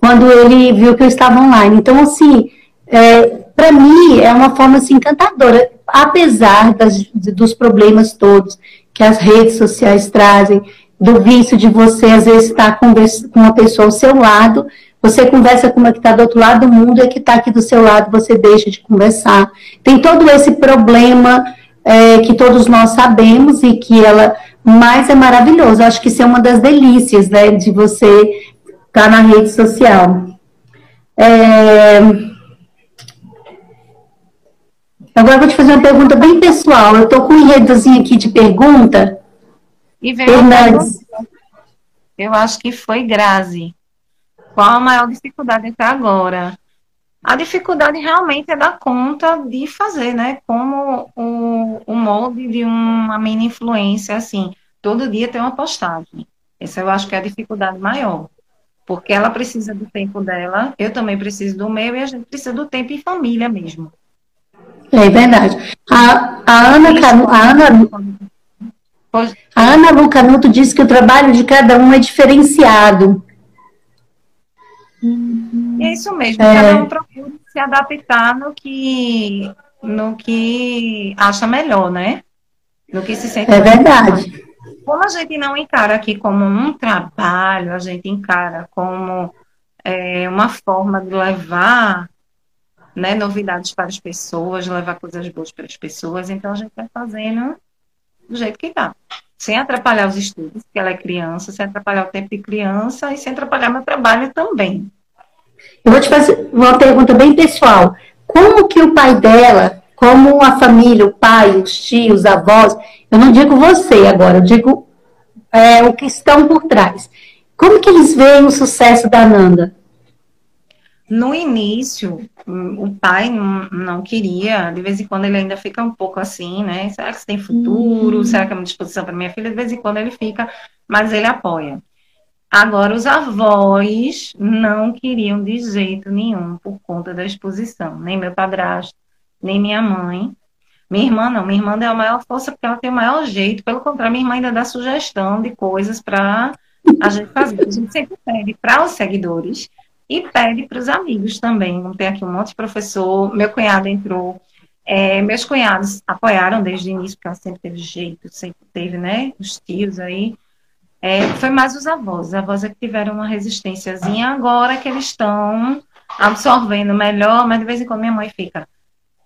S2: quando ele viu que eu estava online. Então, assim, é, para mim é uma forma assim, encantadora, apesar das, dos problemas todos que as redes sociais trazem, do vício de você às vezes estar com uma pessoa ao seu lado, você conversa com uma que está do outro lado do mundo e que está aqui do seu lado você deixa de conversar. Tem todo esse problema é, que todos nós sabemos e que ela mas é maravilhoso. Acho que isso é uma das delícias, né, de você estar tá na rede social. É... Agora eu vou te fazer uma pergunta bem pessoal. Eu estou com um enredozinho aqui de pergunta.
S4: E Fernandes. Eu acho que foi Grazi. Qual a maior dificuldade até agora? A dificuldade realmente é dar conta de fazer, né? Como o, o molde de uma mini influência, assim, todo dia tem uma postagem. Essa eu acho que é a dificuldade maior. Porque ela precisa do tempo dela, eu também preciso do meu, e a gente precisa do tempo em família mesmo.
S2: É verdade. A, a Ana, Canu, a Ana, a Ana Lu Canuto disse que o trabalho de cada um é diferenciado.
S4: É isso mesmo, é. cada um procura se adaptar no que no que acha melhor, né? No que se sente.
S2: É verdade.
S4: Como a gente não encara aqui como um trabalho, a gente encara como é, uma forma de levar né, novidades para as pessoas, levar coisas boas para as pessoas, então a gente vai fazendo do jeito que dá. Sem atrapalhar os estudos, porque ela é criança, sem atrapalhar o tempo de criança e sem atrapalhar meu trabalho também.
S2: Eu vou te fazer uma pergunta bem pessoal. Como que o pai dela, como a família, o pai, os tios, os avós, eu não digo você agora, eu digo é, o que estão por trás. Como que eles veem o sucesso da Nanda?
S4: No início, o pai não, não, queria, de vez em quando ele ainda fica um pouco assim, né? Será que você tem futuro? Uhum. Será que é uma disposição para minha filha? De vez em quando ele fica, mas ele apoia. Agora, os avós não queriam de jeito nenhum por conta da exposição, nem meu padrasto, nem minha mãe. Minha irmã não, minha irmã deu a maior força porque ela tem o maior jeito, pelo contrário, minha irmã ainda dá sugestão de coisas para a gente fazer. A gente sempre pede para os seguidores e pede para os amigos também. Tem aqui um monte de professor, meu cunhado entrou, é, meus cunhados apoiaram desde o início, porque ela sempre teve jeito, sempre teve, né? Os tios aí. É, foi mais os avós. Os avós é que tiveram uma resistênciazinha agora que eles estão absorvendo melhor, mas de vez em quando minha mãe fica.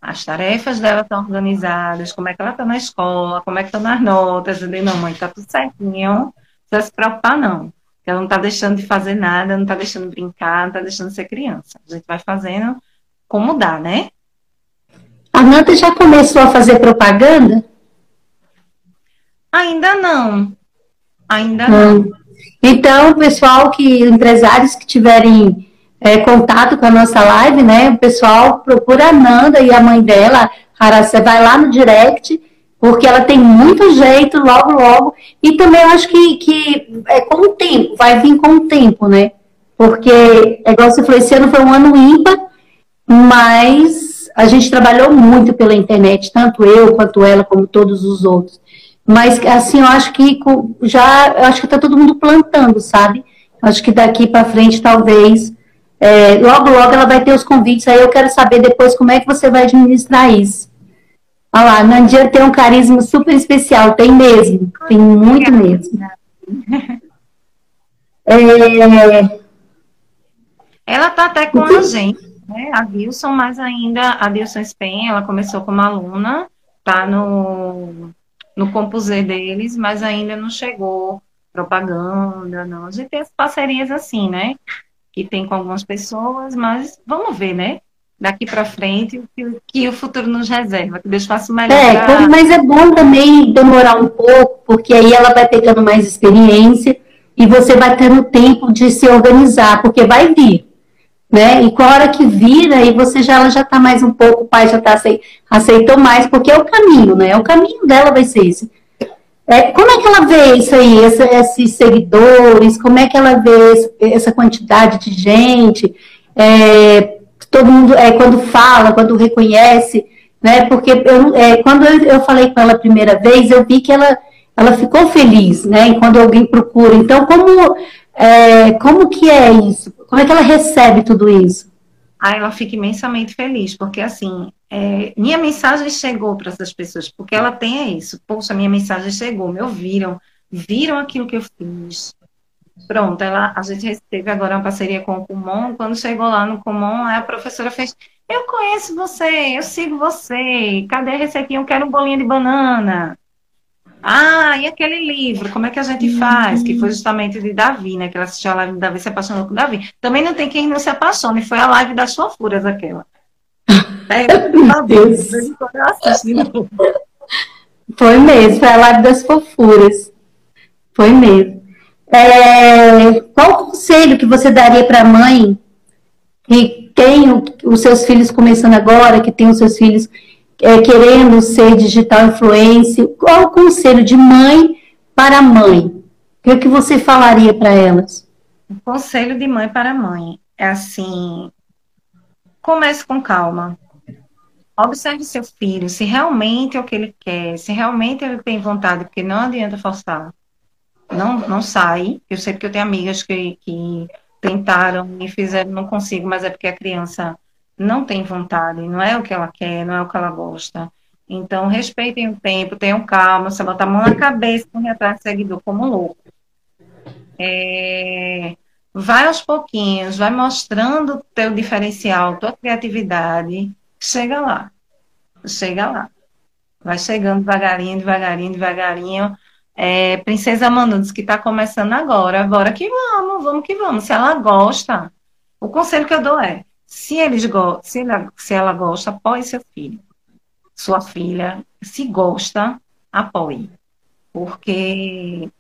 S4: As tarefas dela estão organizadas, como é que ela está na escola, como é que estão nas notas. Eu digo, não, mãe, está tudo certinho, não precisa se preocupar, não. Ela não está deixando de fazer nada, não está deixando de brincar, não está deixando de ser criança. A gente vai fazendo como dá, né?
S2: A Nanta já começou a fazer propaganda?
S4: Ainda não. Ainda não. não.
S2: Então, pessoal que empresários que tiverem é, contato com a nossa live, né? O pessoal procura a Nanda e a mãe dela, Cara, você vai lá no direct, porque ela tem muito jeito logo, logo. E também eu acho que, que é com o tempo, vai vir com o tempo, né? Porque, é igual você falou, esse ano foi um ano ímpar, mas a gente trabalhou muito pela internet, tanto eu quanto ela, como todos os outros. Mas, assim, eu acho que já, eu acho que está todo mundo plantando, sabe? Eu acho que daqui para frente, talvez, é, logo, logo ela vai ter os convites. Aí eu quero saber depois como é que você vai administrar isso. Olha lá, Nandia tem um carisma super especial, tem mesmo, tem muito mesmo. *laughs*
S4: É... Ela tá até com a gente, né? A Wilson, mas ainda a Wilson Spen, ela começou como aluna, tá no no Compusê deles, mas ainda não chegou propaganda, não. A gente tem as parcerias assim, né? Que tem com algumas pessoas, mas vamos ver, né? Daqui para frente, que, que, o futuro nos reserva, que Deus faça o melhor.
S2: É, pra... mas é bom também demorar um pouco, porque aí ela vai pegando mais experiência e você vai tendo tempo de se organizar, porque vai vir né? E com a hora que vira, aí você já ela já tá mais um pouco, o pai já tá aceitou mais, porque é o caminho, né? O caminho dela vai ser esse. É, como é que ela vê isso aí, essa, esses seguidores? Como é que ela vê esse, essa quantidade de gente? É, todo mundo, é, quando fala, quando reconhece, né? Porque eu, é, quando eu, eu falei com ela a primeira vez, eu vi que ela, ela ficou feliz, né? Quando alguém procura. Então, como, é, como que é isso? Como é que ela recebe tudo isso?
S4: Ah, ela fica imensamente feliz, porque assim, é, minha mensagem chegou para essas pessoas, porque ela tem isso. Poxa, minha mensagem chegou, me ouviram, viram aquilo que eu fiz. Pronto, ela, a gente teve agora uma parceria com o Kumon. Quando chegou lá no Kumon, a professora fez: Eu conheço você, eu sigo você. Cadê a receitinha? Eu quero um bolinho de banana. Ah, e aquele livro, como é que a gente faz? Que foi justamente de Davi, né? Que ela assistiu a live de Davi, se apaixonou por Davi. Também não tem quem não se apaixone, foi a live das fofuras aquela. *laughs*
S2: É, Deus. Foi mesmo, foi a live das fofuras. Foi mesmo. É, qual conselho que você daria para a mãe que tem os seus filhos começando agora, que tem os seus filhos é, querendo ser digital influencer, qual o conselho de mãe para mãe? O que, que você falaria para elas?
S4: O conselho de mãe para mãe é assim: comece com calma. Observe seu filho, se realmente é o que ele quer, se realmente ele tem vontade, porque não adianta forçar. Não, não sai. Eu sei que eu tenho amigas que, que tentaram e fizeram, não consigo, mas é porque a criança não tem vontade, não é o que ela quer, não é o que ela gosta. Então, respeitem o tempo, tenham calma. Você bota a mão na cabeça, corre atrás do seguidor como louco. É, vai aos pouquinhos, vai mostrando teu diferencial, tua criatividade. Chega lá. Chega lá. Vai chegando devagarinho, devagarinho, devagarinho. É, Princesa diz que está começando agora. Agora que vamos, vamos que vamos. Se ela gosta, o conselho que eu dou é: se, eles go se, ela, se ela gosta, apoie seu filho. Sua filha, se gosta, apoie. Porque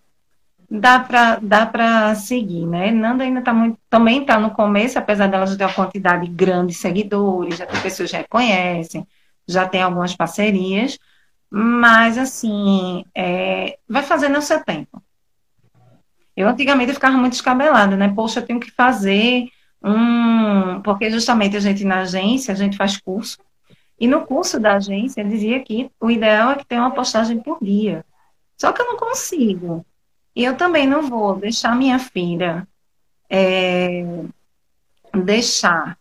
S4: dá para dá seguir, né? Nanda ainda tá muito, também está no começo, apesar dela já ter uma quantidade grande de seguidores, já tem pessoas que reconhecem, já tem algumas parcerias, mas assim, é, vai fazendo o seu tempo. Eu antigamente ficava muito descabelada, né? Poxa, eu tenho que fazer um. Porque justamente a gente na agência, a gente faz curso, e no curso da agência dizia que o ideal é que tenha uma postagem por dia. Só que eu não consigo. E eu também não vou deixar minha filha é, deixar,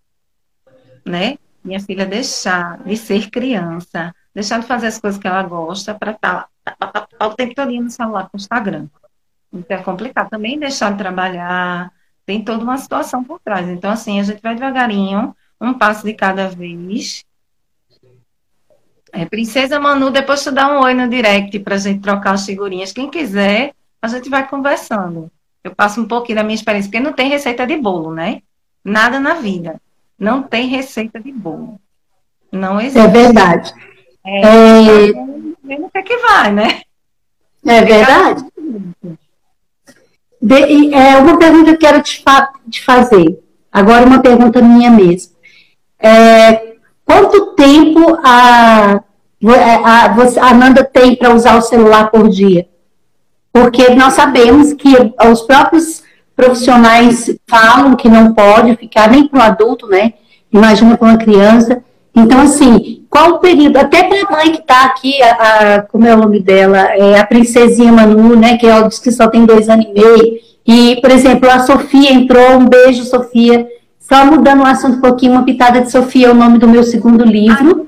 S4: né? Minha filha deixar de ser criança, deixar de fazer as coisas que ela gosta para estar tá, o tempo todo no celular com o Instagram. Então é complicado. Também deixar de trabalhar, tem toda uma situação por trás. Então, assim, a gente vai devagarinho, um passo de cada vez. É, Princesa Manu, depois tu dá um oi no direct para a gente trocar as figurinhas. Quem quiser, a gente vai conversando. Eu passo um pouquinho da minha experiência, porque não tem receita de bolo, né? Nada na vida. Não tem receita de bolo. Não existe.
S2: É verdade.
S4: É, é... Vendo o que é que vai, né?
S2: É verdade. De, é uma pergunta que eu quero te, fa te fazer. Agora uma pergunta minha mesmo. É, quanto tempo a, a, a, a Nanda tem para usar o celular por dia? porque nós sabemos que os próprios profissionais falam que não pode ficar nem para um adulto, né? Imagina para uma criança. Então, assim, qual o período? Até para a mãe que está aqui, a, a, como é o nome dela? É a princesinha Manu, né? Que ela disse que só tem dois anos e meio. E, por exemplo, a Sofia entrou, um beijo, Sofia. Só mudando o assunto um pouquinho, uma pitada de Sofia é o nome do meu segundo livro.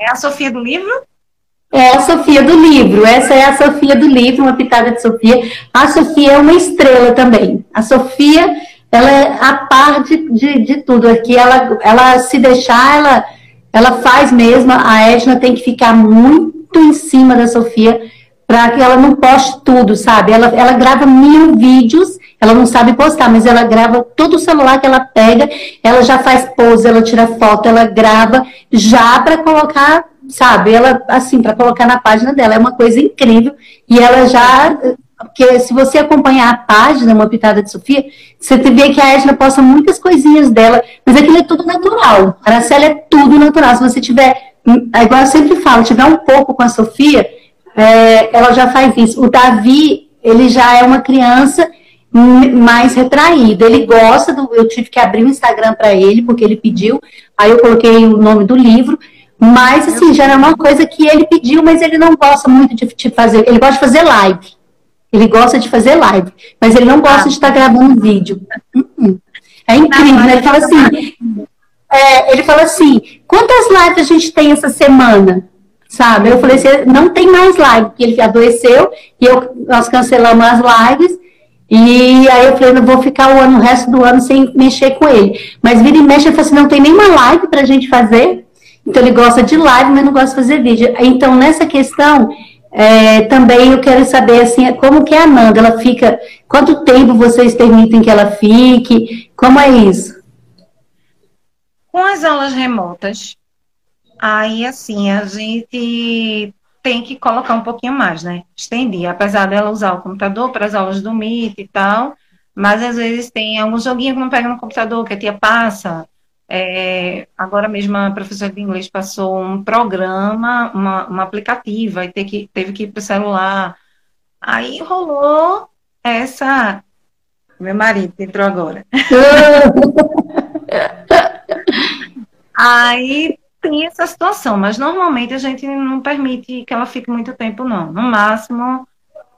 S4: É a Sofia do livro?
S2: É a Sofia do livro, essa é a Sofia do livro, uma pitada de Sofia. A Sofia é uma estrela também. A Sofia, ela é a par de, de, de tudo aqui. Ela, ela se deixar, ela, ela faz mesmo. A Edna tem que ficar muito em cima da Sofia para que ela não poste tudo, sabe? Ela, ela grava mil vídeos, ela não sabe postar, mas ela grava todo o celular que ela pega, ela já faz pose, ela tira foto, ela grava já para colocar sabe? Ela, assim, para colocar na página dela, é uma coisa incrível. E ela já, porque se você acompanhar a página, uma pitada de Sofia, você vê que a Edna posta muitas coisinhas dela, mas aquilo é tudo natural. A Araceli é tudo natural. Se você tiver, é igual eu sempre falo, tiver um pouco com a Sofia, é, ela já faz isso. O Davi, ele já é uma criança mais retraído. Ele gosta do. Eu tive que abrir o Instagram para ele, porque ele pediu. Aí eu coloquei o nome do livro. Mas, assim, já era uma coisa que ele pediu, mas ele não gosta muito de, de fazer. Ele gosta de fazer live. Ele gosta de fazer live. Mas ele não gosta ah. de estar gravando vídeo. Uh-uh. É incrível, né? Ele fala assim. É, ele fala assim: quantas lives a gente tem essa semana? Sabe? Eu falei assim: não tem mais live, porque ele adoeceu e eu, nós cancelamos as lives. E aí eu falei, não vou ficar o ano, o resto do ano sem mexer com ele. Mas vira e mexe, ele falou assim, não tem nenhuma live pra gente fazer. Então ele gosta de live, mas não gosta de fazer vídeo. Então nessa questão é, também eu quero saber assim, como que é a Nanda, ela fica, quanto tempo vocês permitem que ela fique? Como é isso?
S4: Com as aulas remotas, aí assim, a gente tem que colocar um pouquinho mais, né? Estender, apesar dela usar o computador para as aulas do Meet e tal, mas às vezes tem algum joguinho que não pega no computador, que a tia passa, é, agora mesmo a professora de inglês passou um programa, uma, uma aplicativa, e teve que, teve que ir para o celular. Aí rolou essa. Meu marido entrou agora. *laughs* Aí tem essa situação, mas normalmente a gente não permite que ela fique muito tempo, não. No máximo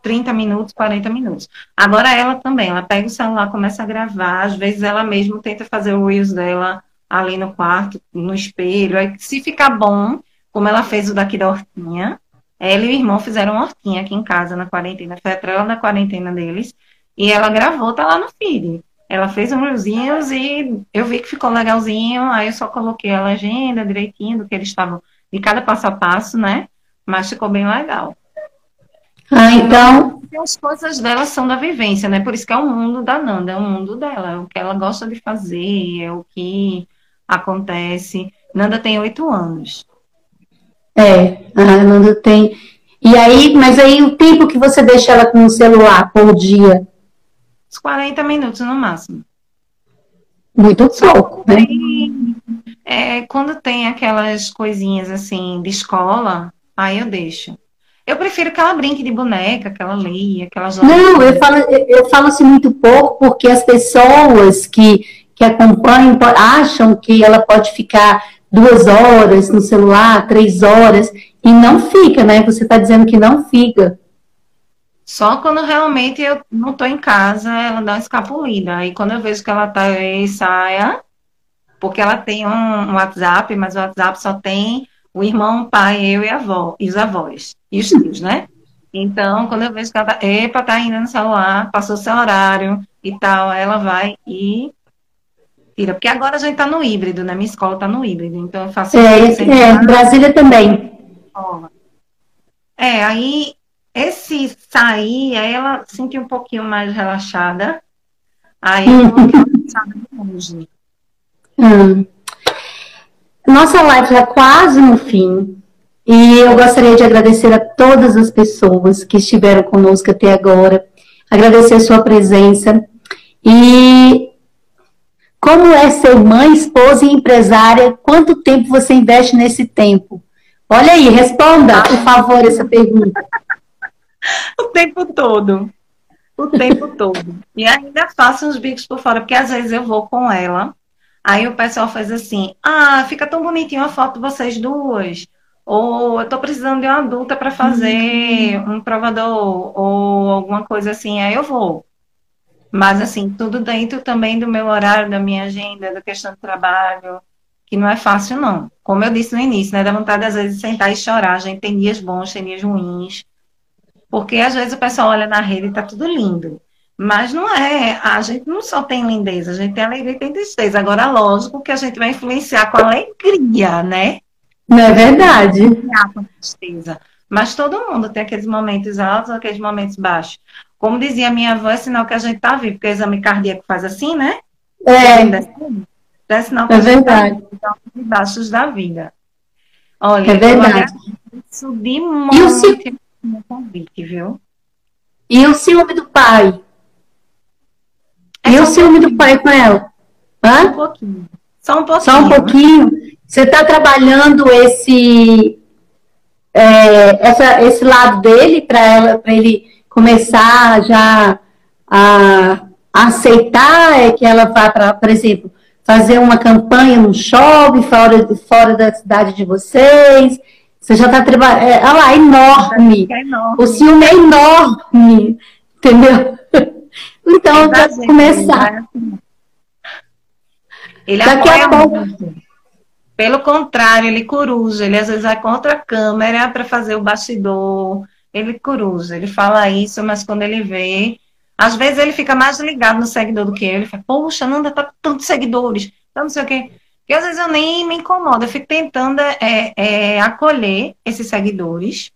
S4: 30 minutos, 40 minutos. Agora ela também, ela pega o celular, começa a gravar, às vezes ela mesma tenta fazer o Reels dela ali no quarto, no espelho. Aí, se ficar bom, como ela fez o daqui da hortinha, ela e o irmão fizeram uma hortinha aqui em casa na quarentena. Foi a trela da quarentena deles. E ela gravou, tá lá no feed. Ela fez uns reelzinhos e eu vi que ficou legalzinho. Aí eu só coloquei a legenda direitinho do que eles estavam, de cada passo a passo, né? Mas ficou bem legal.
S2: Ah, então.
S4: As coisas dela são da vivência, né? Por isso que é o mundo da Nanda, é o mundo dela, é o que ela gosta de fazer, é o que acontece. Nanda tem oito anos.
S2: É, a Nanda tem. E aí, mas aí o tempo que você deixa ela com o celular por dia?
S4: Uns 40 minutos no máximo.
S2: Muito pouco, né?
S4: É, quando tem aquelas coisinhas assim de escola, aí eu deixo. Eu prefiro que ela brinque de boneca, que ela leia, que ela jogue.
S2: Não, eu falo, eu falo assim muito pouco porque as pessoas que, que acompanham acham que ela pode ficar duas horas no celular, três horas, e não fica, né? Você está dizendo que não fica.
S4: Só quando realmente eu não estou em casa, ela dá uma escapulida. Aí quando eu vejo que ela tá aí, saia, porque ela tem um, um WhatsApp, mas o WhatsApp só tem o irmão, o pai, eu e a avó, e os avós, e os tios, né? Então, quando eu vejo que ela tá, epa, tá ainda no celular, passou seu horário e tal, ela vai e tira. Porque agora a gente tá no híbrido, né? Minha escola tá no híbrido, então eu faço...
S2: É, é Brasília também.
S4: É, aí, esse sair, aí ela sentiu um pouquinho mais relaxada, aí eu longe.
S2: Hum. Nossa live já quase no fim. E eu gostaria de agradecer a todas as pessoas que estiveram conosco até agora. Agradecer a sua presença. E como é ser mãe, esposa e empresária? Quanto tempo você investe nesse tempo? Olha aí, responda, por favor, essa pergunta. *laughs*
S4: o tempo todo. O tempo todo. E ainda faço uns bicos por fora, porque às vezes eu vou com ela Aí o pessoal faz assim: ah, fica tão bonitinho a foto de vocês duas. Ou eu tô precisando de uma adulta para fazer uhum. um provador, ou alguma coisa assim, aí eu vou. Mas assim, tudo dentro também do meu horário, da minha agenda, da questão do trabalho, que não é fácil, não. Como eu disse no início, né? Dá vontade, às vezes, de sentar e chorar. A gente tem dias bons, tem dias ruins. Porque às vezes o pessoal olha na rede e tá tudo lindo. Mas não é, a gente não só tem lindeza, a gente tem alegria e tem tristeza. Agora, lógico que a gente vai influenciar com alegria, né?
S2: Não é verdade.
S4: Com tristeza. Mas todo mundo tem aqueles momentos altos, aqueles momentos baixos. Como dizia minha avó, é sinal que a gente está vivo, porque o exame cardíaco faz assim, né?
S2: É.
S4: É sinal que é a gente tá verdade. Tá vivo, baixos da vida. Olha,
S2: é verdade.
S4: de muito e o ci... convite, viu?
S2: E o ciúme do pai? E o ciúme do pai com ela?
S4: Hã? Só um pouquinho. Só um pouquinho.
S2: Só um pouquinho. Você está trabalhando esse, é, essa, esse lado dele para ele começar já a, a aceitar é que ela vá para, por exemplo, fazer uma campanha no shopping fora, fora da cidade de vocês. Você já está trabalhando. É, olha lá, enorme. É enorme. O ciúme é enorme. Entendeu? *laughs* Então, para começar.
S4: Ele Daqui a pouco. Pelo contrário, ele coruja. Ele às vezes vai contra a câmera para fazer o bastidor. Ele coruja. Ele fala isso, mas quando ele vê. Às vezes ele fica mais ligado no seguidor do que eu. Ele fala, poxa, Nanda, tá com tantos seguidores. Então, não sei o quê. E às vezes eu nem me incomodo. Eu fico tentando é, é, acolher esses seguidores,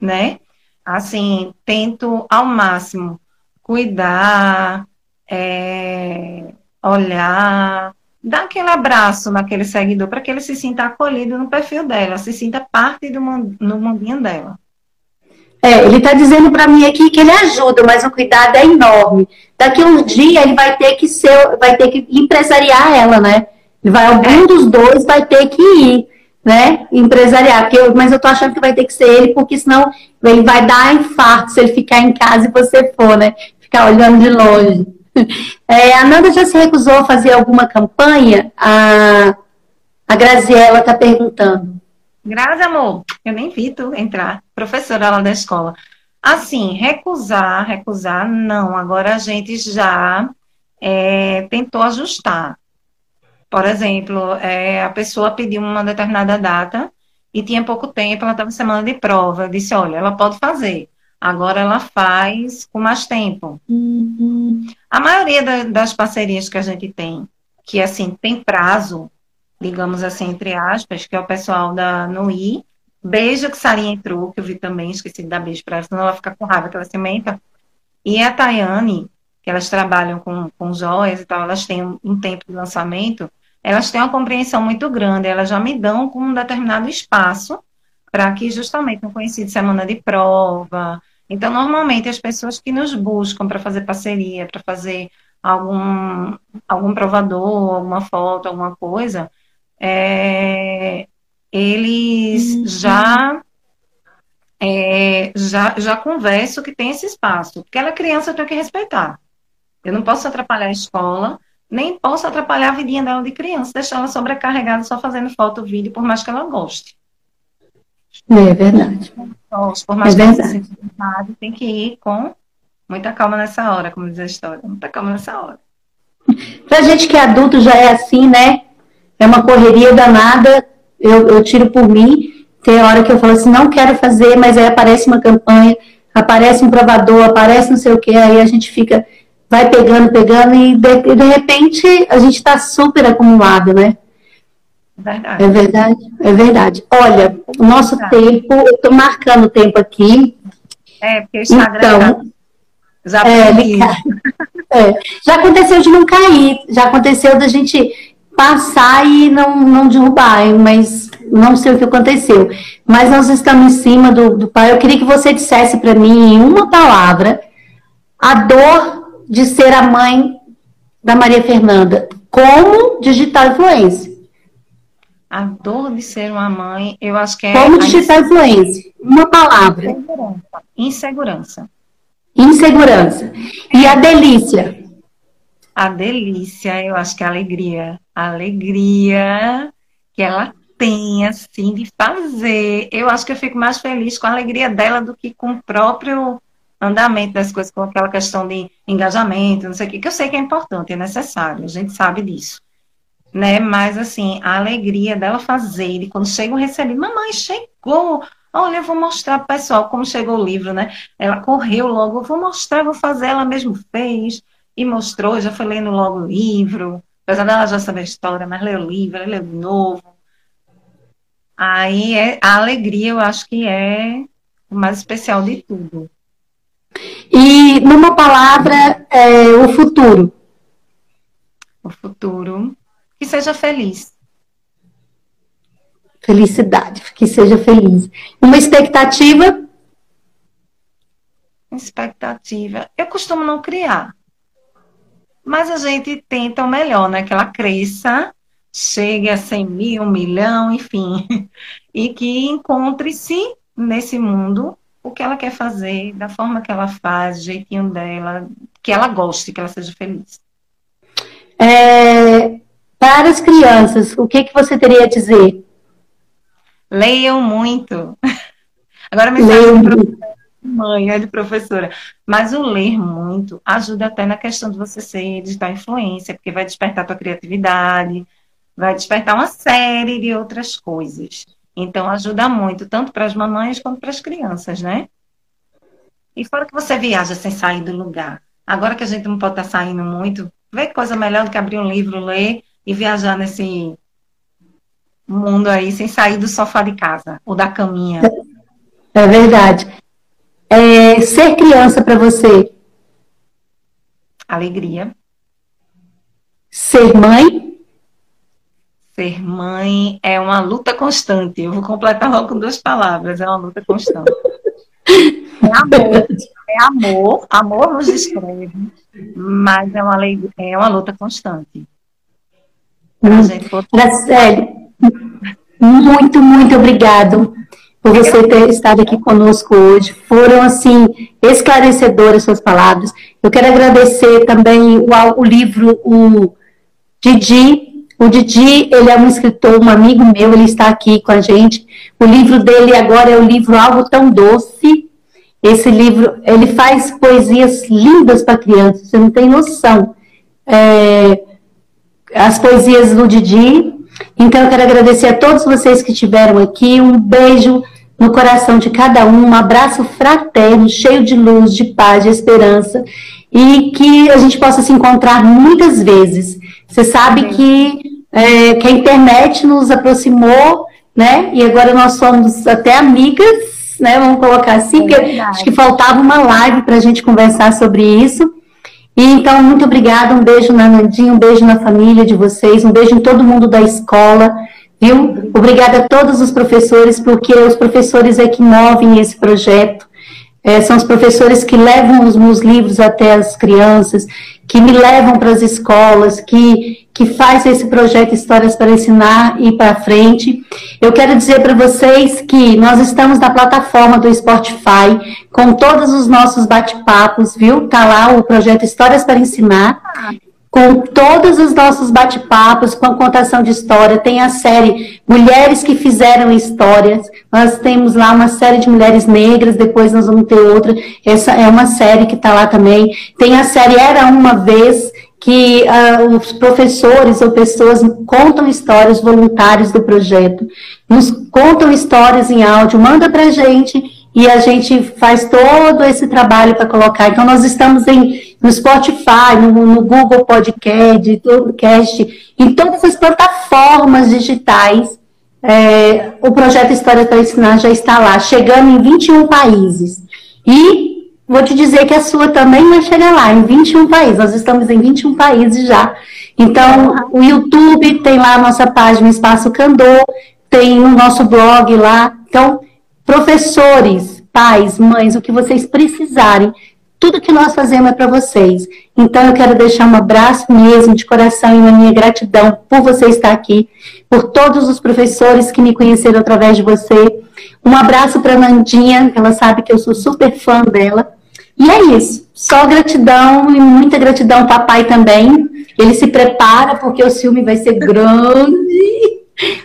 S4: né? Assim, tento ao máximo cuidar, é, olhar, dar aquele abraço naquele seguidor para que ele se sinta acolhido no perfil dela, se sinta parte do no mundinho dela.
S2: É, ele está dizendo para mim aqui que ele ajuda, mas o cuidado é enorme. Daqui a um dia ele vai ter que ser, vai ter que empresariar ela, né? Vai, algum é. dos dois vai ter que ir, né? Empresariar. Porque eu, mas eu tô achando que vai ter que ser ele, porque senão ele vai dar infarto se ele ficar em casa e você for, né? ficar olhando de longe. *laughs* É, a Nanda já se recusou a fazer alguma campanha? A, a Graziela está perguntando.
S4: Grazi, amor, eu nem vi tu entrar, professora lá da escola. Assim, recusar, recusar, não. Agora a gente já é, tentou ajustar. Por exemplo, é, a pessoa pediu uma determinada data e tinha pouco tempo, ela estava em semana de prova. Eu disse, olha, ela pode fazer. Agora ela faz com mais tempo. Uhum. A maioria da, das parcerias que a gente tem, que assim, tem prazo, digamos assim, entre aspas, que é o pessoal da NUI. Beijo que Sarinha entrou, que eu vi também, esqueci de dar beijo para ela, senão ela fica com raiva que ela se menta. E a Tayane, que elas trabalham com, com joias e tal, elas têm um, um tempo de lançamento, elas têm uma compreensão muito grande, elas já me dão com um determinado espaço para que justamente não coincida semana de prova. Então, normalmente, as pessoas que nos buscam para fazer parceria, para fazer algum, algum provador, alguma foto, alguma coisa, é, eles uhum. já, é, já já conversam que tem esse espaço. Porque ela é criança, eu tenho que respeitar. Eu não posso atrapalhar a escola, nem posso atrapalhar a vidinha dela de criança, deixar ela sobrecarregada só fazendo foto, vídeo, por mais que ela goste.
S2: É verdade.
S4: Então, por mais é que verdade. ela tem que ir com muita calma nessa hora, como diz a história. Muita calma nessa hora.
S2: Pra gente que é adulto já é assim, né? É uma correria danada. Eu, eu tiro por mim. Tem hora que eu falo assim, não quero fazer, mas aí aparece uma campanha, aparece um provador, aparece não sei o que, aí a gente fica vai pegando, pegando, e de, de repente a gente está super acumulado, né? Verdade. É verdade, é verdade. Olha, o nosso tempo, eu estou marcando o tempo aqui.
S4: É, porque o Instagram então,
S2: já, é, é, já aconteceu de não cair, já aconteceu da gente passar e não, não derrubar, mas não sei o que aconteceu. Mas nós estamos em cima do, do pai. Eu queria que você dissesse para mim, em uma palavra, a dor de ser a mãe da Maria Fernanda como digital influencer?
S4: A dor de ser uma mãe, eu acho que é.
S2: Como digital influencer? Uma palavra.
S4: Insegurança.
S2: Insegurança. E a delícia?
S4: A delícia, eu acho que é a alegria. A alegria que ela tem, assim, de fazer. Eu acho que eu fico mais feliz com a alegria dela do que com o próprio andamento das coisas, com aquela questão de engajamento, não sei o que, que eu sei que é importante, é necessário, a gente sabe disso. Né? Mas, assim, a alegria dela fazer, e quando chega o recebido, mamãe, chegou, olha, eu vou mostrar para o pessoal como chegou o livro, né? Ela correu logo, eu vou mostrar, vou fazer, ela mesmo fez, e mostrou, já foi lendo logo o livro, apesar dela já saber a história, mas leu o livro, leu de novo. Aí, é, a alegria, eu acho que é o mais especial de tudo.
S2: E numa palavra, é, o futuro.
S4: O futuro. Que seja feliz.
S2: Felicidade, que seja feliz. Uma expectativa?
S4: Expectativa. Eu costumo não criar. Mas a gente tenta o melhor, né? Que ela cresça, chegue a 100 mil, um milhão, enfim. *laughs* E que encontre-se nesse mundo o que ela quer fazer, da forma que ela faz, do jeitinho dela, que ela goste, que ela seja feliz.
S2: É, para as crianças, o que, que você teria a dizer?
S4: Leiam muito. *laughs* Agora me Leiam mãe, é de professora. Mas o ler muito ajuda até na questão de você ser digital influência, porque vai despertar tua criatividade, vai despertar uma série de outras coisas. Então, ajuda muito, tanto para as mamães quanto para as crianças, né? E fora que você viaja sem sair do lugar. Agora que a gente não pode estar saindo muito, vê coisa melhor do que abrir um livro, ler e viajar nesse mundo aí sem sair do sofá de casa ou da caminha.
S2: É verdade. É, ser criança para você?
S4: Alegria.
S2: Ser mãe?
S4: Ser mãe é uma luta constante. Eu vou completar logo com duas palavras. É uma luta constante. É amor. É amor. Amor nos escreve. Mas é uma, é uma luta constante.
S2: Hum. muito, muito obrigado por você ter estado aqui conosco hoje. Foram, assim, esclarecedoras suas palavras. Eu quero agradecer também o, o livro, o Didi, o Didi, ele é um escritor, um amigo meu, ele está aqui com a gente. O livro dele agora é o livro Algo Tão Doce. Esse livro, ele faz poesias lindas para crianças, você não tem noção. É, as poesias do Didi. Então, eu quero agradecer a todos vocês que estiveram aqui. Um beijo no coração de cada um, um abraço fraterno, cheio de luz, de paz, de esperança. E que a gente possa se encontrar muitas vezes. Você sabe que, é, que a internet nos aproximou, né? E agora nós somos até amigas, né? Vamos colocar assim, é acho que faltava uma live para a gente conversar sobre isso. E então, muito obrigada, um beijo na Nandinha, um beijo na família de vocês, um beijo em todo mundo da escola, viu? Obrigada a todos os professores, porque os professores é que movem esse projeto. É, são os professores que levam os meus livros até as crianças, que me levam para as escolas, que, que faz esse projeto Histórias para Ensinar e para frente. Eu quero dizer para vocês que nós estamos na plataforma do Spotify com todos os nossos bate-papos, viu? Tá lá o projeto Histórias para Ensinar com todos os nossos bate-papos, com a contação de história. Tem a série Mulheres que Fizeram Histórias. Nós temos lá uma série de mulheres negras, depois nós vamos ter outra. Essa é uma série que está lá também. Tem a série Era Uma Vez, que uh, os professores ou pessoas contam histórias voluntários do projeto, nos contam histórias em áudio, manda para gente e a gente faz todo esse trabalho para colocar. Então, nós estamos em, no Spotify, no, no Google Podcast, Podcast, em todas as plataformas digitais. É, o projeto História para Ensinar já está lá, chegando em 21 países. E vou te dizer que a sua também vai chegar lá, em 21 países. Nós estamos em 21 países já. Então, o YouTube tem lá a nossa página Espaço Candor, tem o nosso blog lá. Então, Professores, pais, mães, o que vocês precisarem, tudo que nós fazemos é para vocês. Então eu quero deixar um abraço mesmo de coração e uma minha gratidão por você estar aqui, por todos os professores que me conheceram através de você. Um abraço para Nandinha, ela sabe que eu sou super fã dela. E é isso. Só gratidão e muita gratidão papai também. Ele se prepara porque o ciúme vai ser grande.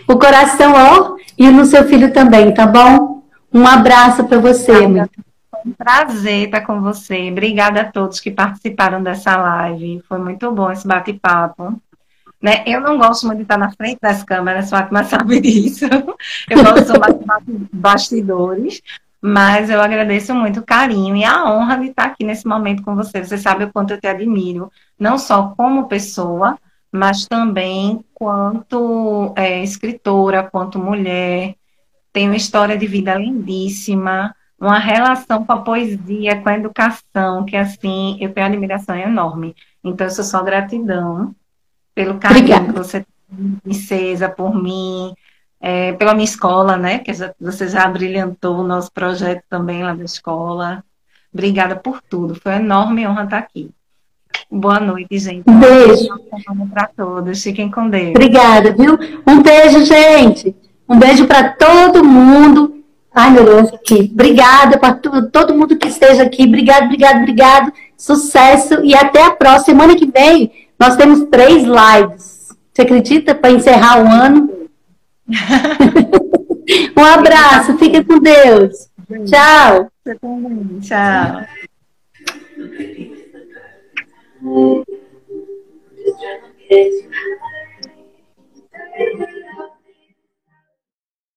S2: O coração, ó, e no seu filho também, tá bom? Um abraço para você, amiga.
S4: um prazer estar com você. Obrigada a todos que participaram dessa live. Foi muito bom esse bate-papo. Né? Eu não gosto muito de estar na frente das câmeras, Fátima sabe *laughs* disso. Eu gosto de bastidores, mas eu agradeço muito o carinho e a honra de estar aqui nesse momento com você. Você sabe o quanto eu te admiro, não só como pessoa, mas também quanto é, escritora, quanto mulher, tem uma história de vida lindíssima, uma relação com a poesia, com a educação, que assim, eu tenho admiração enorme. Então, eu sou só gratidão pelo carinho Obrigada. que você tem, princesa, por mim, é, pela minha escola, né? Que você já brilhantou o nosso projeto também lá da escola. Obrigada por tudo. Foi uma enorme honra estar aqui. Boa noite, gente.
S2: Um beijo.
S4: Para todos. Fiquem com Deus.
S2: Obrigada, viu? Um beijo, gente. Um beijo para todo mundo. Ai, meu Deus, aqui. Obrigada para todo mundo que esteja aqui. Obrigado, obrigado, obrigado. Sucesso e até a próxima. Semana que vem nós temos três lives. Você acredita? Para encerrar o ano. *laughs* um abraço. Fica com Deus. Tchau.
S4: Tchau. Tchau.